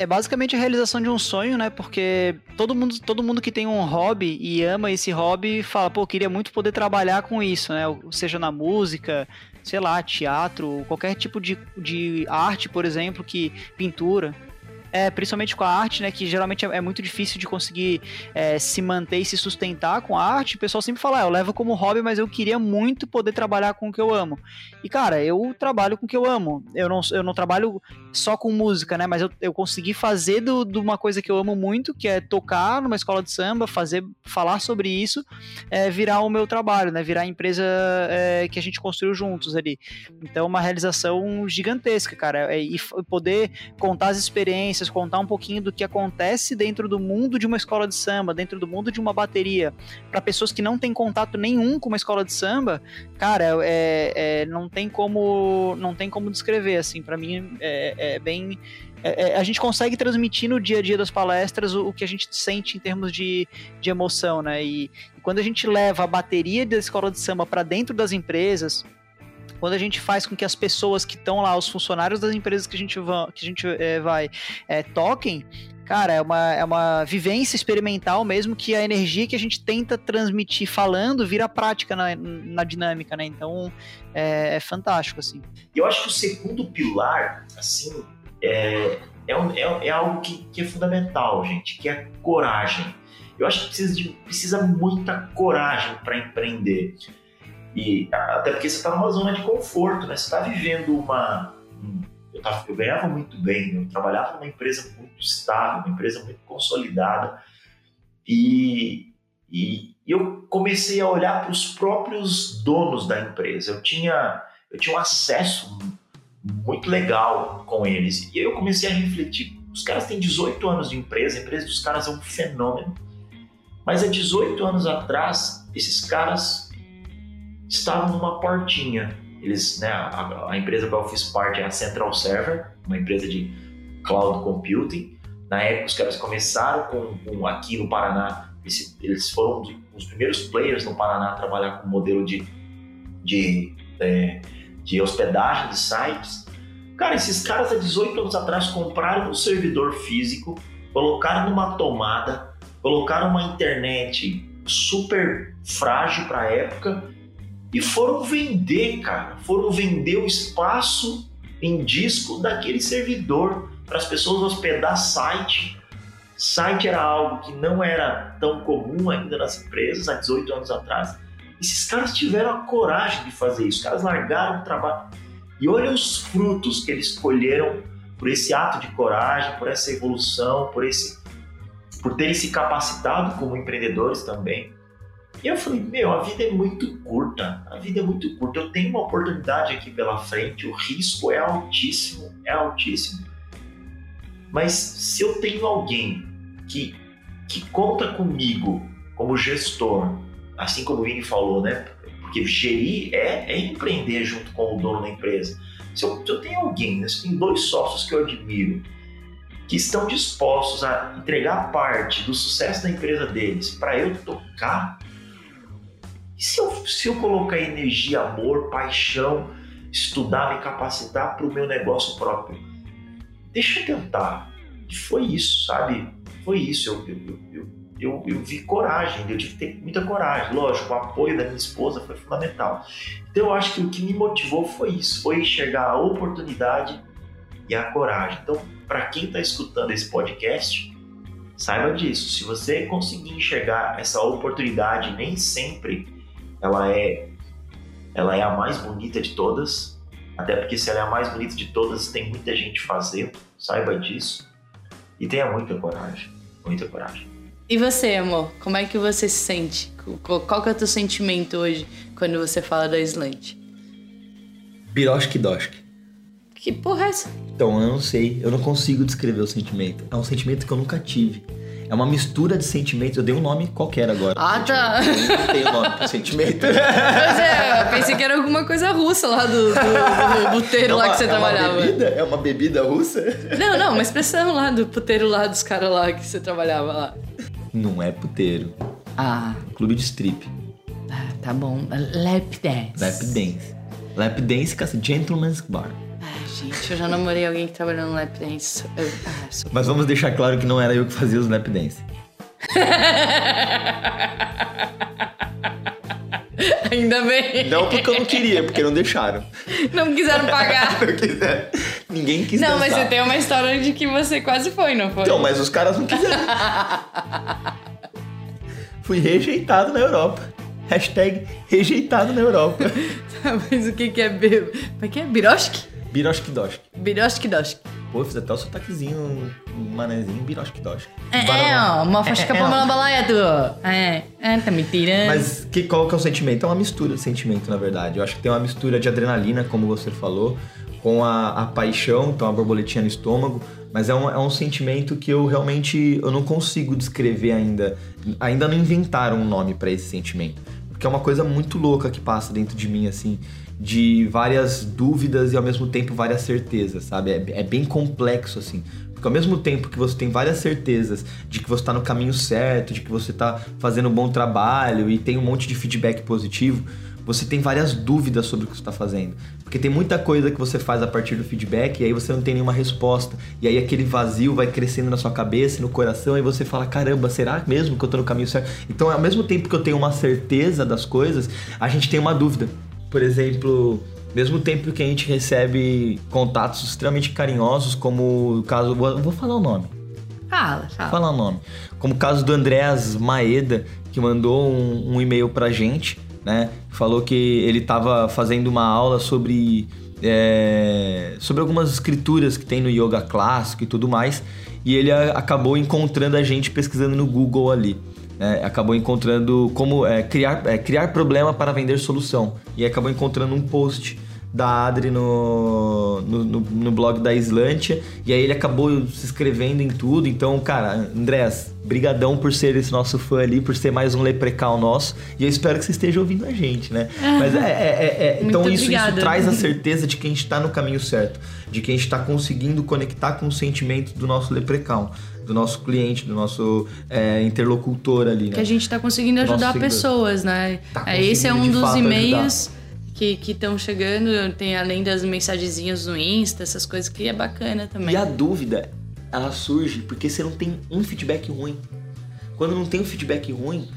é basicamente a realização de um sonho, né? Porque todo mundo, todo mundo que tem um hobby e ama esse hobby fala, pô, queria muito poder trabalhar com isso, né? Seja na música, sei lá, teatro, qualquer tipo de, de arte, por exemplo, que pintura. É, principalmente com a arte, né? Que geralmente é, é muito difícil de conseguir é, se manter e se sustentar com a arte. O pessoal sempre fala, ah, eu levo como hobby, mas eu queria muito poder trabalhar com o que eu amo. E, cara, eu trabalho com o que eu amo. Eu não, eu não trabalho só com música, né? Mas eu, eu consegui fazer de uma coisa que eu amo muito, que é tocar numa escola de samba, fazer, falar sobre isso, é, virar o meu trabalho, né? Virar a empresa é, que a gente construiu juntos ali. Então, uma realização gigantesca, cara. É, e poder contar as experiências contar um pouquinho do que acontece dentro do mundo de uma escola de samba, dentro do mundo de uma bateria, para pessoas que não têm contato nenhum com uma escola de samba, cara, é, é, não tem como não tem como descrever assim. Para mim é, é bem é, é, a gente consegue transmitir no dia a dia das palestras o, o que a gente sente em termos de, de emoção, né? E, e quando a gente leva a bateria da escola de samba para dentro das empresas, quando a gente faz com que as pessoas que estão lá, os funcionários das empresas que a gente, va, que a gente é, vai, é, toquem, cara, é uma, é uma vivência experimental mesmo que a energia que a gente tenta transmitir falando vira prática na, na dinâmica, né? Então é, é fantástico, assim. Eu acho que o segundo pilar, assim, é, é, um, é, é algo que, que é fundamental, gente, que é coragem. Eu acho que precisa, de, precisa muita coragem para empreender. E até porque você está numa zona de conforto, né? Você está vivendo uma. Eu, tava, eu ganhava muito bem, eu trabalhava numa empresa muito estável, uma empresa muito consolidada. E, e eu comecei a olhar para os próprios donos da empresa. Eu tinha, eu tinha um acesso muito legal com eles. E eu comecei a refletir: os caras têm 18 anos de empresa, a empresa dos caras é um fenômeno. Mas há 18 anos atrás, esses caras estavam numa portinha. Eles, né, a, a empresa que eu fiz parte é a Central Server, uma empresa de cloud computing. Na época, os caras começaram com, com aqui no Paraná, eles, eles foram os primeiros players no Paraná a trabalhar com modelo de, de, é, de hospedagem de sites. Cara, esses caras há 18 anos atrás compraram um servidor físico, colocaram numa tomada, colocaram uma internet super frágil para a época e foram vender, cara, foram vender o espaço em disco daquele servidor para as pessoas hospedar site. Site era algo que não era tão comum ainda nas empresas há 18 anos atrás. Esses caras tiveram a coragem de fazer isso, os caras largaram o trabalho. E olha os frutos que eles colheram por esse ato de coragem, por essa evolução, por esse por terem se capacitado como empreendedores também. E eu falei, meu, a vida é muito curta, a vida é muito curta, eu tenho uma oportunidade aqui pela frente, o risco é altíssimo, é altíssimo. Mas se eu tenho alguém que, que conta comigo como gestor, assim como o Vini falou, né? Porque gerir é, é empreender junto com o dono da empresa. Se eu, se eu tenho alguém, né, se eu tenho dois sócios que eu admiro, que estão dispostos a entregar parte do sucesso da empresa deles para eu tocar, e se eu, se eu colocar energia, amor, paixão, estudar, me capacitar para o meu negócio próprio. Deixa eu tentar. E foi isso, sabe? Foi isso. Eu, eu, eu, eu, eu vi coragem, eu tive que ter muita coragem. Lógico, o apoio da minha esposa foi fundamental. Então eu acho que o que me motivou foi isso, foi enxergar a oportunidade e a coragem. Então, para quem está escutando esse podcast, saiba disso. Se você conseguir enxergar essa oportunidade, nem sempre ela é ela é a mais bonita de todas, até porque se ela é a mais bonita de todas, tem muita gente fazendo, saiba disso. E tenha muita coragem, muita coragem. E você, amor? Como é que você se sente? Qual que é o teu sentimento hoje quando você fala da Slant? Biroshki Doshki. Que porra é essa? Então, eu não sei, eu não consigo descrever o sentimento. É um sentimento que eu nunca tive. É uma mistura de sentimentos. Eu dei um nome qualquer agora. Ah, tá. Eu não tenho nome pro sentimento. Mas é, eu pensei que era alguma coisa russa lá do, do, do puteiro É lá uma- que você é trabalhava. Uma bebida? É uma bebida russa? Não, não, uma expressão lá do puteiro lá dos caras lá que você trabalhava lá. Não é puteiro. Ah, Clube de strip. tá bom. Lap dance. Lap dance. Lap dance Gentleman's Bar. Ai, gente, eu já namorei alguém que trabalhou no lap dance. Eu, ah, sou... Mas vamos deixar claro que não era eu que fazia os lap dance. Ainda bem. Não porque eu não queria, porque não deixaram. Não quiseram pagar. Não. Ninguém quis Não, mas dançar. você tem uma história de que você quase foi, não foi? Então, mas os caras não quiseram. Fui rejeitado na Europa. Hashtag rejeitado na Europa. mas o que que é... Como é que é? Biroshki? Biroshki Doshki. Biroshki Doshki. Pô, fiz até o sotaquezinho, um manezinho, Biroshki Doshki. É, é, ó, uma faixa que É, a é. Pamela Balaia, tu. É, é, tá me tirando. Mas que, qual que é o sentimento? É uma mistura de sentimento, na verdade. Eu acho que tem uma mistura de adrenalina, como você falou, com a, a paixão, então a borboletinha no estômago. Mas é um, é um sentimento que eu realmente eu não consigo descrever ainda. Ainda não inventaram um nome pra esse sentimento. Porque é uma coisa muito louca que passa dentro de mim, assim, de várias dúvidas e ao mesmo tempo várias certezas, sabe? É, é bem complexo, assim. Porque ao mesmo tempo que você tem várias certezas de que você está no caminho certo, de que você está fazendo um bom trabalho e tem um monte de feedback positivo, você tem várias dúvidas sobre o que você está fazendo. Porque tem muita coisa que você faz a partir do feedback e aí você não tem nenhuma resposta. E aí aquele vazio vai crescendo na sua cabeça no coração e você fala: caramba, será mesmo que eu tô no caminho certo? Então, ao mesmo tempo que eu tenho uma certeza das coisas, a gente tem uma dúvida. Por exemplo, mesmo tempo que a gente recebe contatos extremamente carinhosos, como o caso. Vou falar o nome. Fala, fala. falar o nome. Como o caso do Andréas Maeda, que mandou um, um e-mail pra gente, né? Falou que ele tava fazendo uma aula sobre. é, sobre algumas escrituras que tem no yoga clássico e tudo mais. E ele acabou encontrando a gente pesquisando no Google ali. Né? acabou encontrando como é, criar, é, criar problema para vender solução. E acabou encontrando um post da Adri no, no, no- no blog da Islândia. E aí ele acabou se inscrevendo em tudo. Então, cara, Andrés, brigadão por ser esse nosso fã ali, por ser mais um leprecal nosso. E eu espero que você esteja ouvindo a gente, né? Mas é, é- é- é- então isso, isso traz a certeza de que a gente está no caminho certo, de que a gente está conseguindo conectar com o sentimento do nosso leprecal, do nosso cliente, do nosso é, interlocutor ali, né? Que a gente tá conseguindo ajudar pessoas, né? Tá É, esse é um dos e-mails que estão chegando. Tem além das mensagenzinhas no Insta, essas coisas que é bacana também. E a dúvida, ela surge porque você não tem um feedback ruim. Quando não tem um feedback ruim,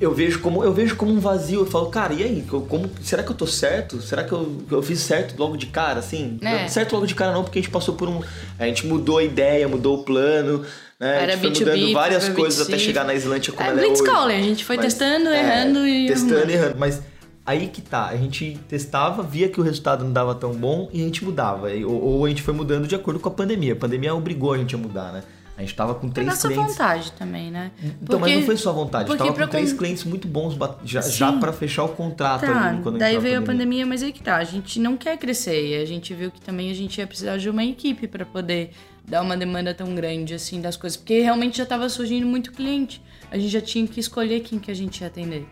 eu vejo como eu vejo como um vazio. Eu falo, cara, e aí? Co- Como, será que eu tô certo? Será que eu, eu fiz certo logo de cara, assim? É. Certo logo de cara não, porque a gente passou por um... A gente mudou a ideia, mudou o plano, né? Era a gente B2B, foi mudando várias coisas B2C. até chegar na Islândia como É, ela é hoje. A gente foi testando, errando e Testando e errando. Mas aí que tá, a gente testava, via que o resultado não dava tão bom e a gente mudava. Ou, ou a gente foi mudando de acordo com a pandemia. A pandemia obrigou a gente a mudar, né? A gente tava com Foi três nossa clientes. vontade também, né? Então, mas não foi sua vontade. A gente porque tava com três con- clientes muito bons já, Sim. já para fechar o contrato Tá, ali quando daí entrou veio a pandemia, mas aí que tá. A gente não quer crescer e a gente viu que também a gente ia precisar de uma equipe pra poder dar uma demanda tão grande assim das coisas, porque realmente já tava surgindo muito cliente. A gente já tinha que escolher quem que a gente ia atender.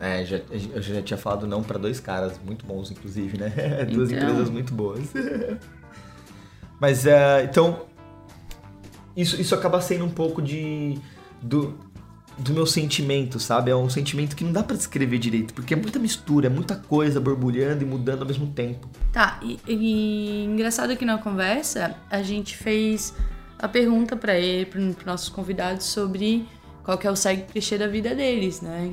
É, já, eu já tinha falado não para dois caras muito bons, inclusive, né? Duas Então. empresas muito boas. Mas, é, então, isso, isso acaba sendo um pouco de... Do, do meu sentimento, sabe? É um sentimento que não dá pra descrever direito, porque é muita mistura, é muita coisa borbulhando e mudando ao mesmo tempo. Tá, e, e engraçado que na conversa a gente fez a pergunta pra ele, para nossos convidados, sobre qual que é o segue clichê da vida deles, né?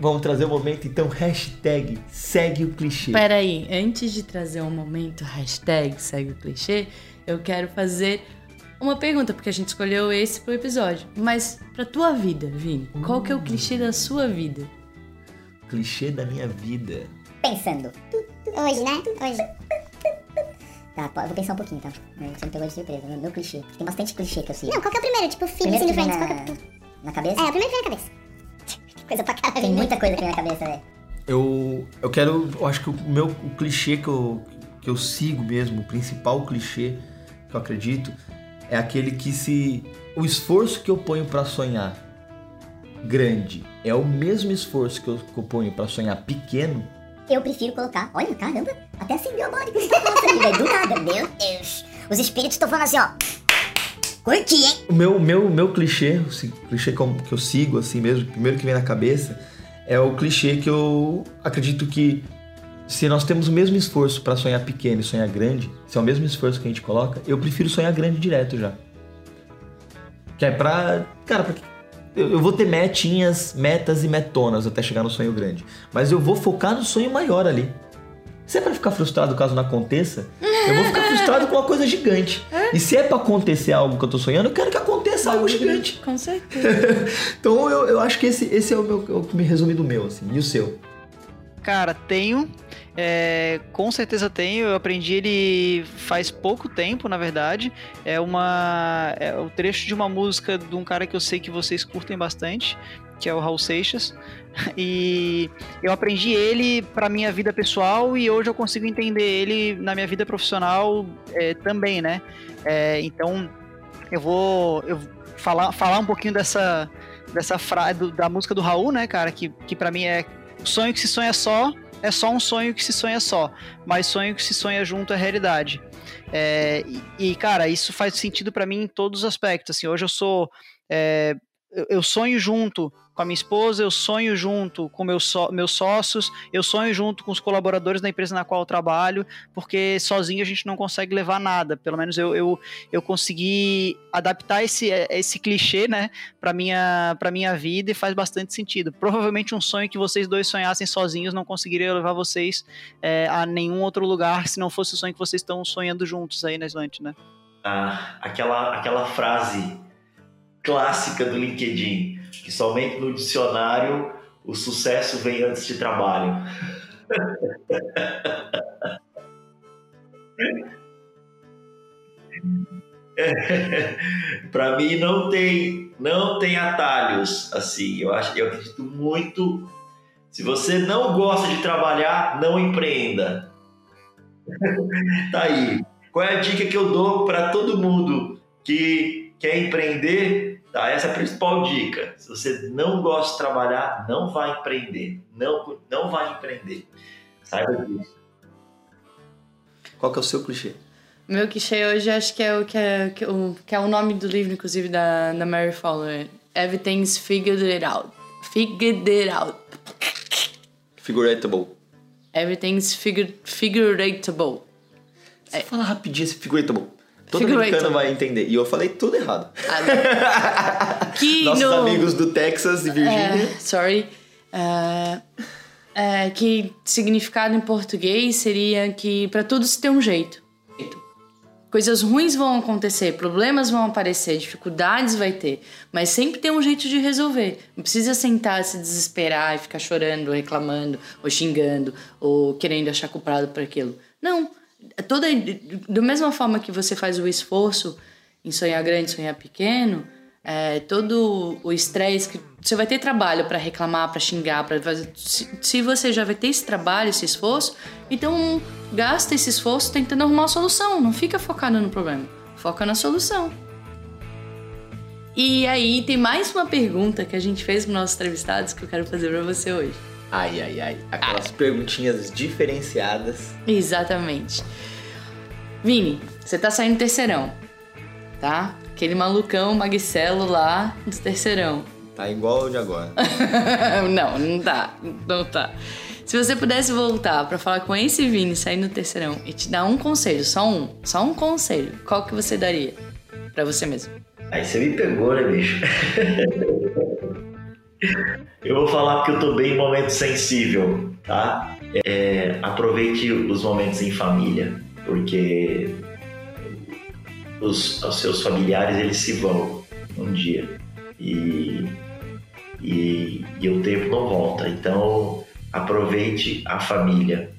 Vamos trazer o momento, então, hashtag segue o clichê. Peraí, antes de trazer um momento, hashtag segue o clichê, eu quero fazer uma pergunta, porque a gente escolheu esse pro episódio. Mas pra tua vida, Vini, qual que é o clichê da sua vida? Clichê da minha vida. Pensando. Hoje, né? Hoje. Tá, vou pensar um pouquinho, tá? Você me pegou de surpresa. Meu, meu clichê. Tem bastante clichê que eu sigo. Não, qual que é o primeiro? Tipo, que vem Friends, na, qual que é o... na cabeça? É, o primeiro que vem na cabeça. Coisa pra caralho. Tem né? muita coisa aqui na minha cabeça, velho. Eu, eu quero. Eu acho que o meu o clichê que eu, que eu sigo mesmo, o principal clichê que eu acredito, é aquele que se. O esforço que eu ponho pra sonhar grande é o mesmo esforço que eu, que eu ponho pra sonhar pequeno, Eu prefiro colocar... Olha, caramba, até acendeu a bola de cristal aqui. Do nada, meu Deus. Os espíritos estão falando assim, ó. Curti, hein? O meu, meu, meu clichê, o clichê que eu, sigo assim mesmo, primeiro que vem na cabeça, é o clichê que eu acredito que se nós temos o mesmo esforço pra sonhar pequeno e sonhar grande, se é o mesmo esforço que a gente coloca, eu prefiro sonhar grande direto já. Que é pra. Cara, pra, eu, eu vou ter metinhas, metas e metonas até chegar no sonho grande. Mas eu vou focar no sonho maior ali. Se é pra ficar frustrado caso não aconteça, eu vou ficar frustrado com uma coisa gigante. E se é pra acontecer algo que eu tô sonhando, eu quero que aconteça algo gigante. Com certeza. Então eu, eu acho que esse, esse é o, meu, é o que me resume do meu, assim. E o seu? Cara, tenho. É, com certeza tenho. Eu aprendi ele faz pouco tempo, na verdade. É uma. É o trecho de uma música de um cara que eu sei que vocês curtem bastante, que é o Raul Seixas. E eu aprendi ele pra minha vida pessoal e hoje eu consigo entender ele na minha vida profissional é, também, né? É, então eu vou eu falar, falar um pouquinho dessa dessa frase da música do Raul, né, cara? Que, que para mim é o sonho que se sonha só é só um sonho que se sonha só, mas sonho que se sonha junto é realidade. É, e, e, cara, isso faz sentido pra mim em todos os aspectos. Assim, hoje eu sou é, eu- sonho junto com a minha esposa, eu sonho junto com meus, só- meus sócios, eu sonho junto com os colaboradores da empresa na qual eu trabalho, porque sozinho a gente não consegue levar nada. Pelo menos eu, eu, eu consegui adaptar esse, esse clichê, né, para minha, minha vida e faz bastante sentido. Provavelmente um sonho que vocês dois sonhassem sozinhos não conseguiria levar vocês é, a nenhum outro lugar se não fosse o sonho que vocês estão sonhando juntos aí na Slant, né? Ah, aquela, aquela frase clássica do LinkedIn, que somente no dicionário o sucesso vem antes de trabalho. Para mim não tem não tem atalhos assim. Eu acho eu acredito muito. Se você não gosta de trabalhar, não empreenda. tá aí. Qual é a dica que eu dou para todo mundo que quer empreender? Tá, essa é a principal dica. Se você não gosta de trabalhar, não vai empreender. Não, não vai empreender. Saiba disso. Qual que é o seu clichê? Meu clichê hoje acho que é o que é, que, o, que é o nome do livro, inclusive, da, da Mary Fowler. Everything's figured it out. Figured it out. Figuratable. Everything's figured, figuratable. Você fala rapidinho esse figuratable. Todo americano vai entender. E eu falei tudo errado. Que Nossos no... amigos do Texas e Virgínia. É, sorry. É, é, que significado em português seria que para tudo se tem um jeito. Coisas ruins vão acontecer, problemas vão aparecer, dificuldades vai ter, mas sempre tem um jeito de resolver. Não precisa sentar, se desesperar e ficar chorando, reclamando, ou xingando, ou querendo achar culpado por aquilo. Não. Toda, da mesma forma que você faz o esforço em sonhar grande, sonhar pequeno, é, todo o estresse que você vai ter trabalho para reclamar, para xingar, para fazer. Se, se você já vai ter esse trabalho, esse esforço, então gasta esse esforço tentando arrumar a solução. Não fica focado no problema, foca na solução. E aí tem mais uma pergunta que a gente fez para nossos entrevistados que eu quero fazer para você hoje. Ai, ai, ai. Aquelas perguntinhas diferenciadas. Exatamente. Vini, você tá saindo terceirão, tá? Aquele malucão, magricelo lá do terceirão. Tá igual de agora. não, não tá. Não tá. Se você pudesse voltar pra falar com esse Vini, sair no terceirão e te dar um conselho, só um, só um conselho, qual que você daria pra você mesmo? Aí você me pegou, né, bicho? eu vou falar porque eu tô bem em momento sensível, tá? É, aproveite os momentos em família, porque os, os seus familiares eles se vão um dia e, e, e o tempo não volta. Então aproveite a família.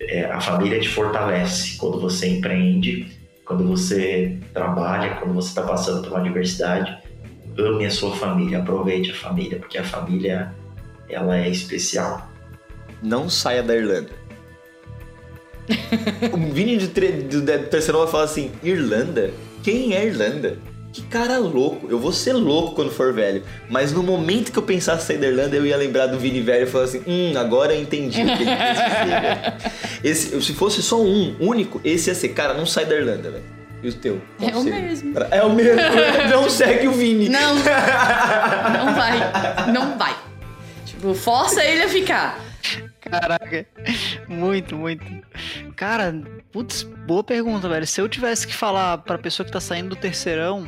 É, a família te fortalece quando você empreende, quando você trabalha, quando você está passando por uma universidade. Ame a sua família, aproveite a família, porque a família ela é especial. Não saia da Irlanda. o Vini de, tre- do, do terceiro vai falar assim: Irlanda? Quem é Irlanda? Que cara louco. Eu vou ser louco quando for velho. Mas no momento que eu pensasse em sair da Irlanda, eu ia lembrar do Vini velho e falar assim: Hum, agora eu entendi o que ele quis dizer, velho. Esse, se fosse só um, único, esse ia ser, cara, não sai da Irlanda, velho. E o teu? Qual É o mesmo. Pra- É o mesmo. não segue o Vini. Não, não vai, não vai. Tipo, força ele a ficar. Caraca, muito, muito. Cara, putz, boa pergunta, velho. Se eu tivesse que falar pra pessoa que tá saindo do terceirão,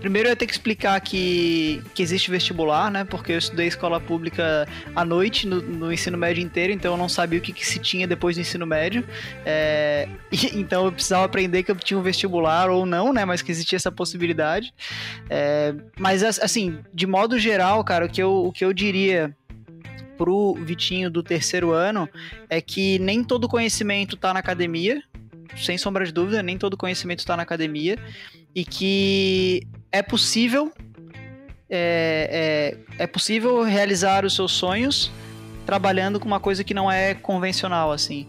primeiro eu ia ter que explicar que, que existe vestibular, né? Porque eu estudei escola pública à noite no, no ensino médio inteiro, então eu não sabia o que, que se tinha depois do ensino médio. É, e- então eu precisava aprender que eu tinha um vestibular ou não, né? Mas que existia essa possibilidade. É, mas as- assim, de modo geral, cara, o que eu, o que eu diria pro Vitinho do terceiro ano é que nem todo conhecimento tá na academia, sem sombra de dúvida, nem todo conhecimento está na academia, e que é possível é, é, é possível realizar os seus sonhos trabalhando com uma coisa que não é convencional, assim.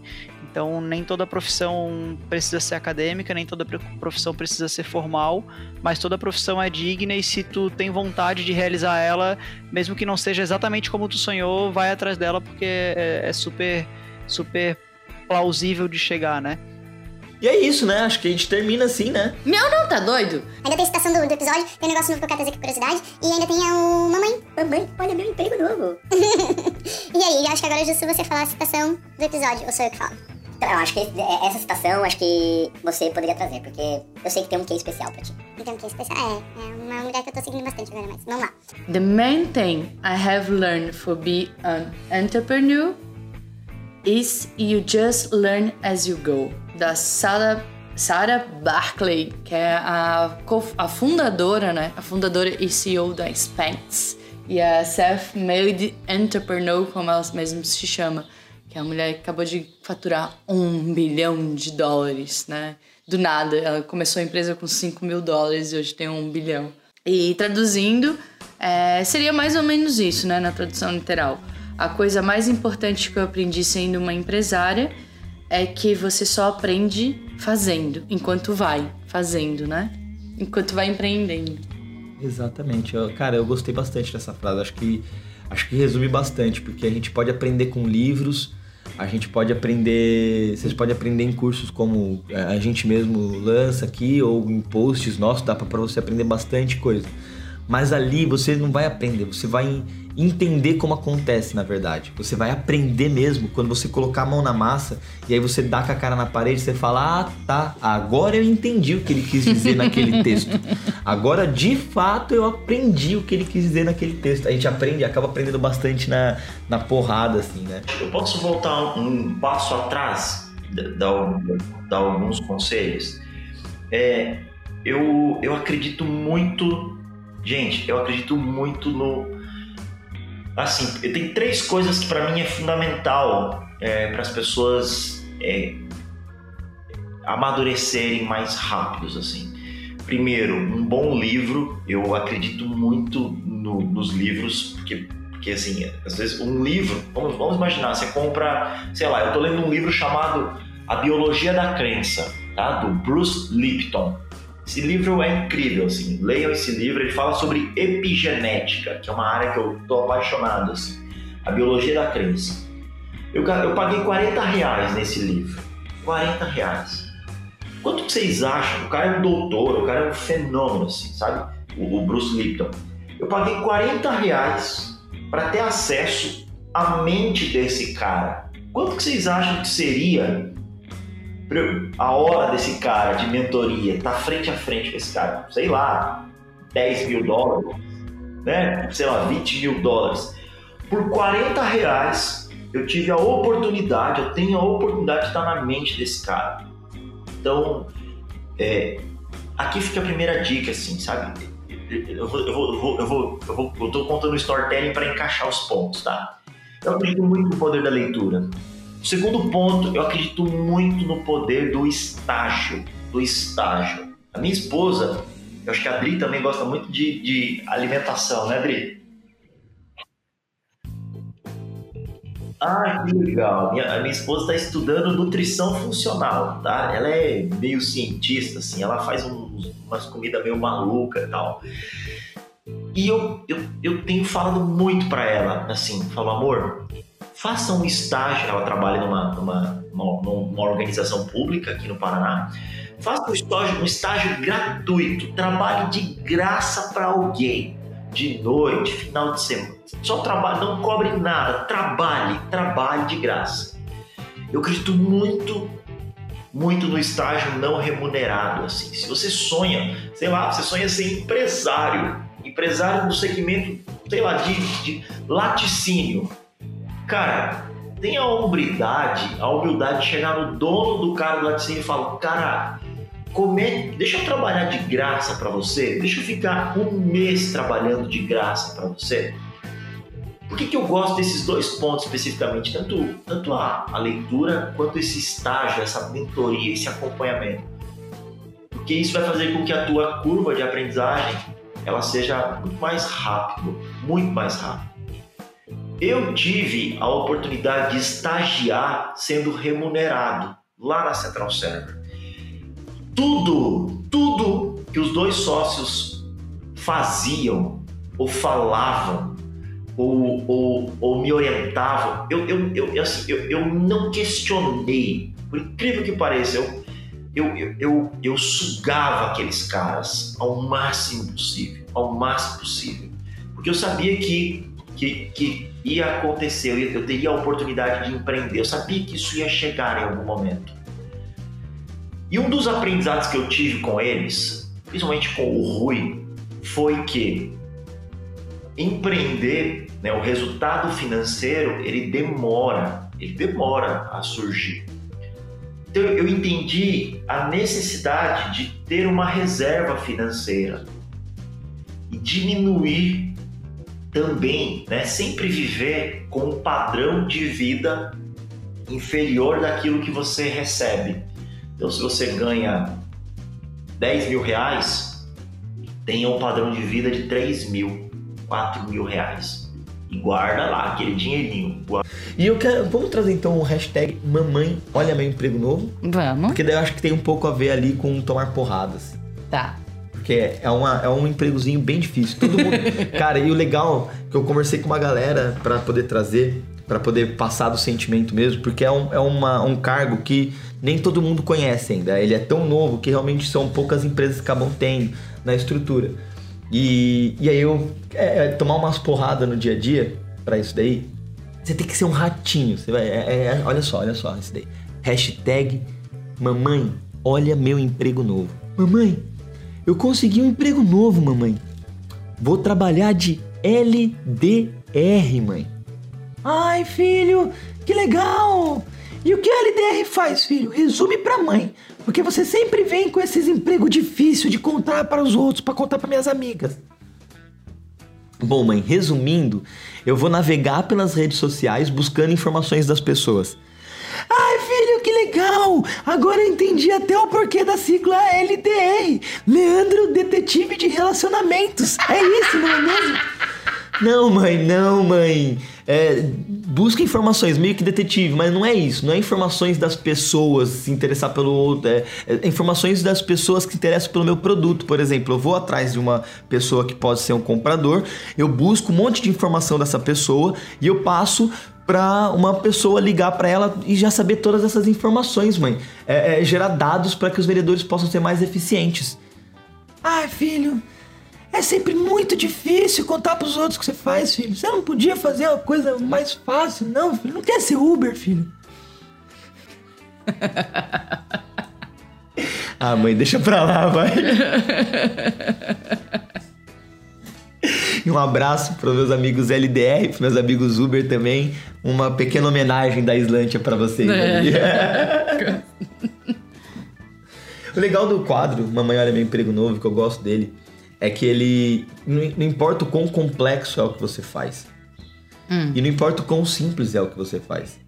Então, nem toda profissão precisa ser acadêmica, nem toda profissão precisa ser formal, mas toda profissão é digna e se tu tem vontade de realizar ela, mesmo que não seja exatamente como tu sonhou, vai atrás dela porque é, é super, super plausível de chegar, né? E é isso, né? Acho que a gente termina assim, né? Não, tá doido? Ainda tem citação do, do episódio, tem um negócio novo que eu quero trazer aqui curiosidade, e ainda tem o Mamãe. Mamãe, olha meu emprego novo. e aí, eu acho que agora é justo você falar a citação do episódio, ou sou eu que falo? Então, eu acho que é- essa citação, acho que você poderia trazer, porque eu sei que tem um quê especial pra ti. Então, que especial? É, é uma mulher que eu tô seguindo bastante agora, mas vamos lá. The main thing I have learned for be an entrepreneur is you just learn as you go. Da Sarah, Sarah Barclay, que é a, a fundadora, né? A fundadora e CEO da Spanx. E a Self-Made Entrepreneur, como ela mesma se chama. Que é a mulher que acabou de faturar um bilhão de dólares, né? Do nada. Ela começou a empresa com 5 mil dólares e hoje tem um bilhão. E traduzindo, é, seria mais ou menos isso, né, na tradução literal. A coisa mais importante que eu aprendi sendo uma empresária é que você só aprende fazendo, enquanto vai fazendo, né? Enquanto vai empreendendo. Exatamente. Eu- cara, eu gostei bastante dessa frase. Acho que, acho que resume bastante, porque a gente pode aprender com livros, a gente pode aprender. Vocês podem aprender em cursos como é, a gente mesmo lança aqui, ou em posts nossos, dá pra você aprender bastante coisa. Mas ali você não vai aprender, você vai entender como acontece na verdade. Você vai aprender mesmo quando você colocar a mão na massa e aí você dá com a cara na parede e você fala: Ah, tá, agora eu entendi o que ele quis dizer naquele texto. Agora de fato eu aprendi o que ele quis dizer naquele texto. A gente aprende, acaba aprendendo bastante na, na porrada, assim, né? Eu posso voltar um passo atrás, dar, dar alguns conselhos? É, eu, eu acredito muito, gente, eu acredito muito no. Assim, tem três coisas que para mim é fundamental para as pessoas é, amadurecerem mais rápidos, assim. Primeiro, um bom livro. Eu acredito muito no- nos livros, porque porque, assim, às vezes um livro, vamos, vamos imaginar, você compra, sei lá, eu tô lendo um livro chamado A Biologia da Crença, tá? Do Bruce Lipton. Esse livro é incrível, assim, leiam esse livro, ele fala sobre epigenética, que é uma área que eu tô apaixonado, assim. A Biologia da Crença. Eu, eu paguei 40 reais nesse livro. 40 reais. Quanto que vocês acham? O cara é um doutor, o cara é um fenômeno, assim, sabe? O, o Bruce Lipton. Eu paguei 40 reais para ter acesso à mente desse cara. Quanto que vocês acham que seria a hora desse cara de mentoria? Tá frente a frente com esse cara? Sei lá, 10 mil dólares, né? Sei lá, 20 mil dólares. Por 40 reais, eu tive a oportunidade, eu tenho a oportunidade de estar na mente desse cara. Então, é, aqui fica a primeira dica, assim, sabe? Eu vou, eu vou, eu vou, eu vou, eu tô contando storytelling para encaixar os pontos, tá? Eu acredito muito no poder da leitura. Segundo ponto, eu acredito muito no poder do estágio, do estágio. A minha esposa, eu acho que a Adri também gosta muito de, de alimentação, né, Adri? Ah, que legal. Minha, a minha esposa está estudando nutrição funcional, tá? Ela é meio cientista, assim, ela faz umas comidas meio maluca e tal. E eu, eu, eu tenho falado muito para ela, assim, falo, amor, faça um estágio. Ela trabalha numa, numa, numa, organização pública aqui no Paraná. Faça um estágio, um estágio gratuito, trabalhe de graça para alguém, de noite, final de semana só trabalhe, não cobre nada, trabalhe, trabalhe de graça. Eu acredito muito, muito no estágio não remunerado. Assim, se você sonha, sei lá, você sonha ser empresário, empresário no segmento, sei lá, de, de laticínio, cara, tenha a humildade, a humildade de chegar no dono do cara do laticínio e falar, cara, come, deixa eu trabalhar de graça para você, deixa eu ficar um mês trabalhando de graça para você. Por que, que eu gosto desses dois pontos especificamente? Tanto, tanto a, a leitura quanto esse estágio, essa mentoria, esse acompanhamento. Porque isso vai fazer com que a tua curva de aprendizagem ela seja muito mais rápido, muito mais rápido. Eu tive a oportunidade de estagiar sendo remunerado lá na Central Server. Tudo, tudo que os dois sócios faziam ou falavam ou, ou, ou me orientavam, eu, eu, eu, assim, eu, eu não questionei, por incrível que pareça, eu, eu, eu, eu, eu sugava aqueles caras ao máximo possível, ao máximo possível, porque eu sabia que, que, que ia acontecer, eu, ia, eu teria a oportunidade de empreender, eu sabia que isso ia chegar em algum momento. E um dos aprendizados que eu tive com eles, principalmente com o Rui, foi que empreender né? O resultado financeiro ele demora, ele demora a surgir. Então eu entendi a necessidade de ter uma reserva financeira e diminuir também, né? Sempre viver com um padrão de vida inferior daquilo que você recebe. Então, se você ganha 10 mil reais, tenha um padrão de vida de 3 mil, 4 mil reais e guarda lá aquele dinheirinho. E eu quero. Vamos trazer então o hashtag Mamãe Olha Meu Emprego Novo? Vamos. Porque daí eu acho que tem um pouco a ver ali com tomar porradas. Tá. Porque é, uma, é um empregozinho bem difícil. Todo mundo. cara, e o legal é que eu conversei com uma galera para poder trazer, para poder passar do sentimento mesmo, porque é, um, é uma, um cargo que nem todo mundo conhece ainda. Ele é tão novo que realmente são poucas empresas que acabam tendo na estrutura. E, e aí eu é, é, tomar umas porradas no dia a dia para isso daí, você tem que ser um ratinho. Você vai, é, é, olha só, olha só isso daí. Hashtag mamãe, olha meu emprego novo. Mamãe, eu consegui um emprego novo, mamãe. Vou trabalhar de LDR, mãe. Ai, filho, que legal! E o que a LDR faz, filho? Resume pra mãe. Porque você sempre vem com esses empregos difíceis de contar para os outros, para contar para minhas amigas. Bom, mãe, resumindo, eu vou navegar pelas redes sociais buscando informações das pessoas. Filho, que legal! Agora eu entendi até o porquê da sigla LDR Leandro Detetive de Relacionamentos. É isso, não é mesmo? Não, mãe, não, mãe é, busca informações, meio que detetive, mas não é isso. Não é informações das pessoas se interessar pelo outro. É, é informações das pessoas que interessam pelo meu produto. Por exemplo, eu vou atrás de uma pessoa que pode ser um comprador, eu busco um monte de informação dessa pessoa e eu passo para uma pessoa ligar para ela e já saber todas essas informações, mãe. É, é gerar dados para que os vendedores possam ser mais eficientes. Ai, filho, É sempre muito difícil contar pros outros o que você faz, filho. Você não podia fazer uma coisa mais fácil, não, filho. Não quer ser Uber, filho. ah, mãe, deixa pra lá, vai. E um abraço para meus amigos LDR, pros meus amigos Uber também. Uma pequena homenagem da Islândia para vocês. É. o legal do quadro, Mamãe Olha Meu Emprego Novo, que eu gosto dele, é que ele. Não não importa o quão complexo é o que você faz. E não importa o quão simples é o que você faz.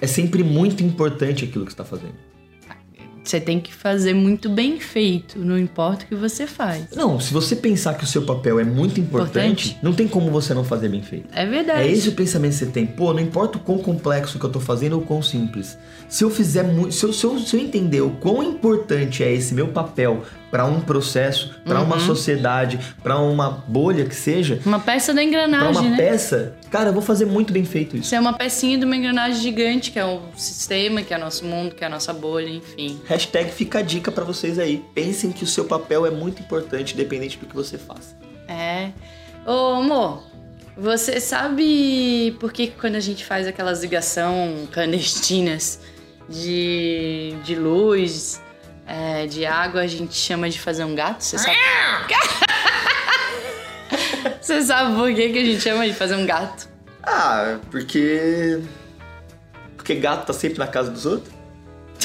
É sempre muito importante aquilo que você está fazendo. Você tem que fazer muito bem feito, não importa o que você faz. Não, se você pensar que o seu papel é muito importante, Importante. não tem como você não fazer bem feito. É verdade. É esse o pensamento que você tem. Pô, não importa o quão complexo que eu tô fazendo ou o quão simples. Se eu fizer muito. Se eu, se, eu, se eu entender o quão importante é esse meu papel para um processo, para uma sociedade, para uma bolha que seja, Uma peça da engrenagem, uma né? peça, cara, eu vou fazer muito bem feito isso. É uma pecinha de uma engrenagem gigante, que é o sistema, que é nosso mundo, que é a nossa bolha, enfim. Hashtag fica a dica para vocês aí. Pensem que o seu papel é muito importante, independente do que você faça. É. Ô, amor, você sabe por que que quando a gente faz aquelas ligação clandestinas de, de luz, é, de água, a gente chama de fazer um gato? Você sabe? Você sabe por que, que a gente chama de fazer um gato? Ah, porque. Porque gato tá sempre na casa dos outros?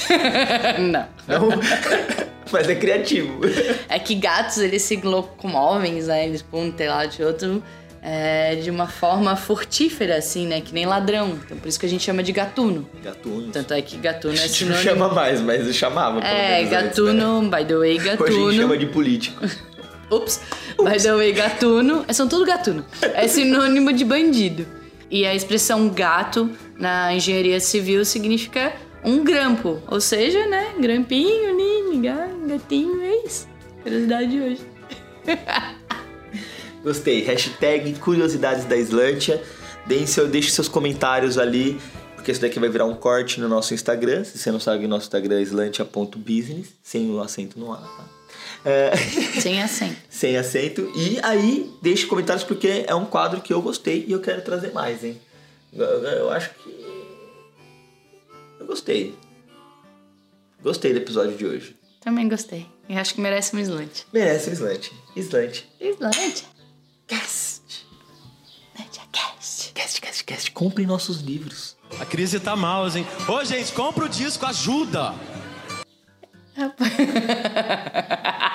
Não. Não. Mas é criativo. É que gatos, eles se locomovem, né? Eles pulam um telado de outro é, de uma forma fortífera, assim, né? Que nem ladrão. Então por isso que a gente chama de gatuno. Gatuno. Tanto é que gatuno é A gente não sinônimo... chama mais, mas eu chamava. É, menos antes, gatuno, by the way, né? Hoje a gente gatuno. chama de político. Ups. By the way, gatuno. São tudo gatuno. É sinônimo de bandido. E a expressão gato na engenharia civil significa um grampo. Ou seja, né? Grampinho, ninho, ga- gatinho, é isso. Curiosidade de hoje. Gostei. Hashtag curiosidades da Islândia. Deem seu, deixe seus comentários ali, porque isso daqui vai virar um corte no nosso Instagram. Se você não sabe, nosso Instagram é islantia.business, sem o acento no A, tá? É, Sem acento. sem acento. E aí, deixe comentários porque é um quadro que eu gostei e eu quero trazer mais, hein? Eu, eu acho que. Eu gostei. Gostei do episódio de hoje. Também gostei. E acho que merece um slante. Merece um Islante. Islante. Slante? Cast. Cast. Cast, cast, cast. Comprem nossos livros. A crise tá mal, hein? Ô, gente, compra o disco, ajuda!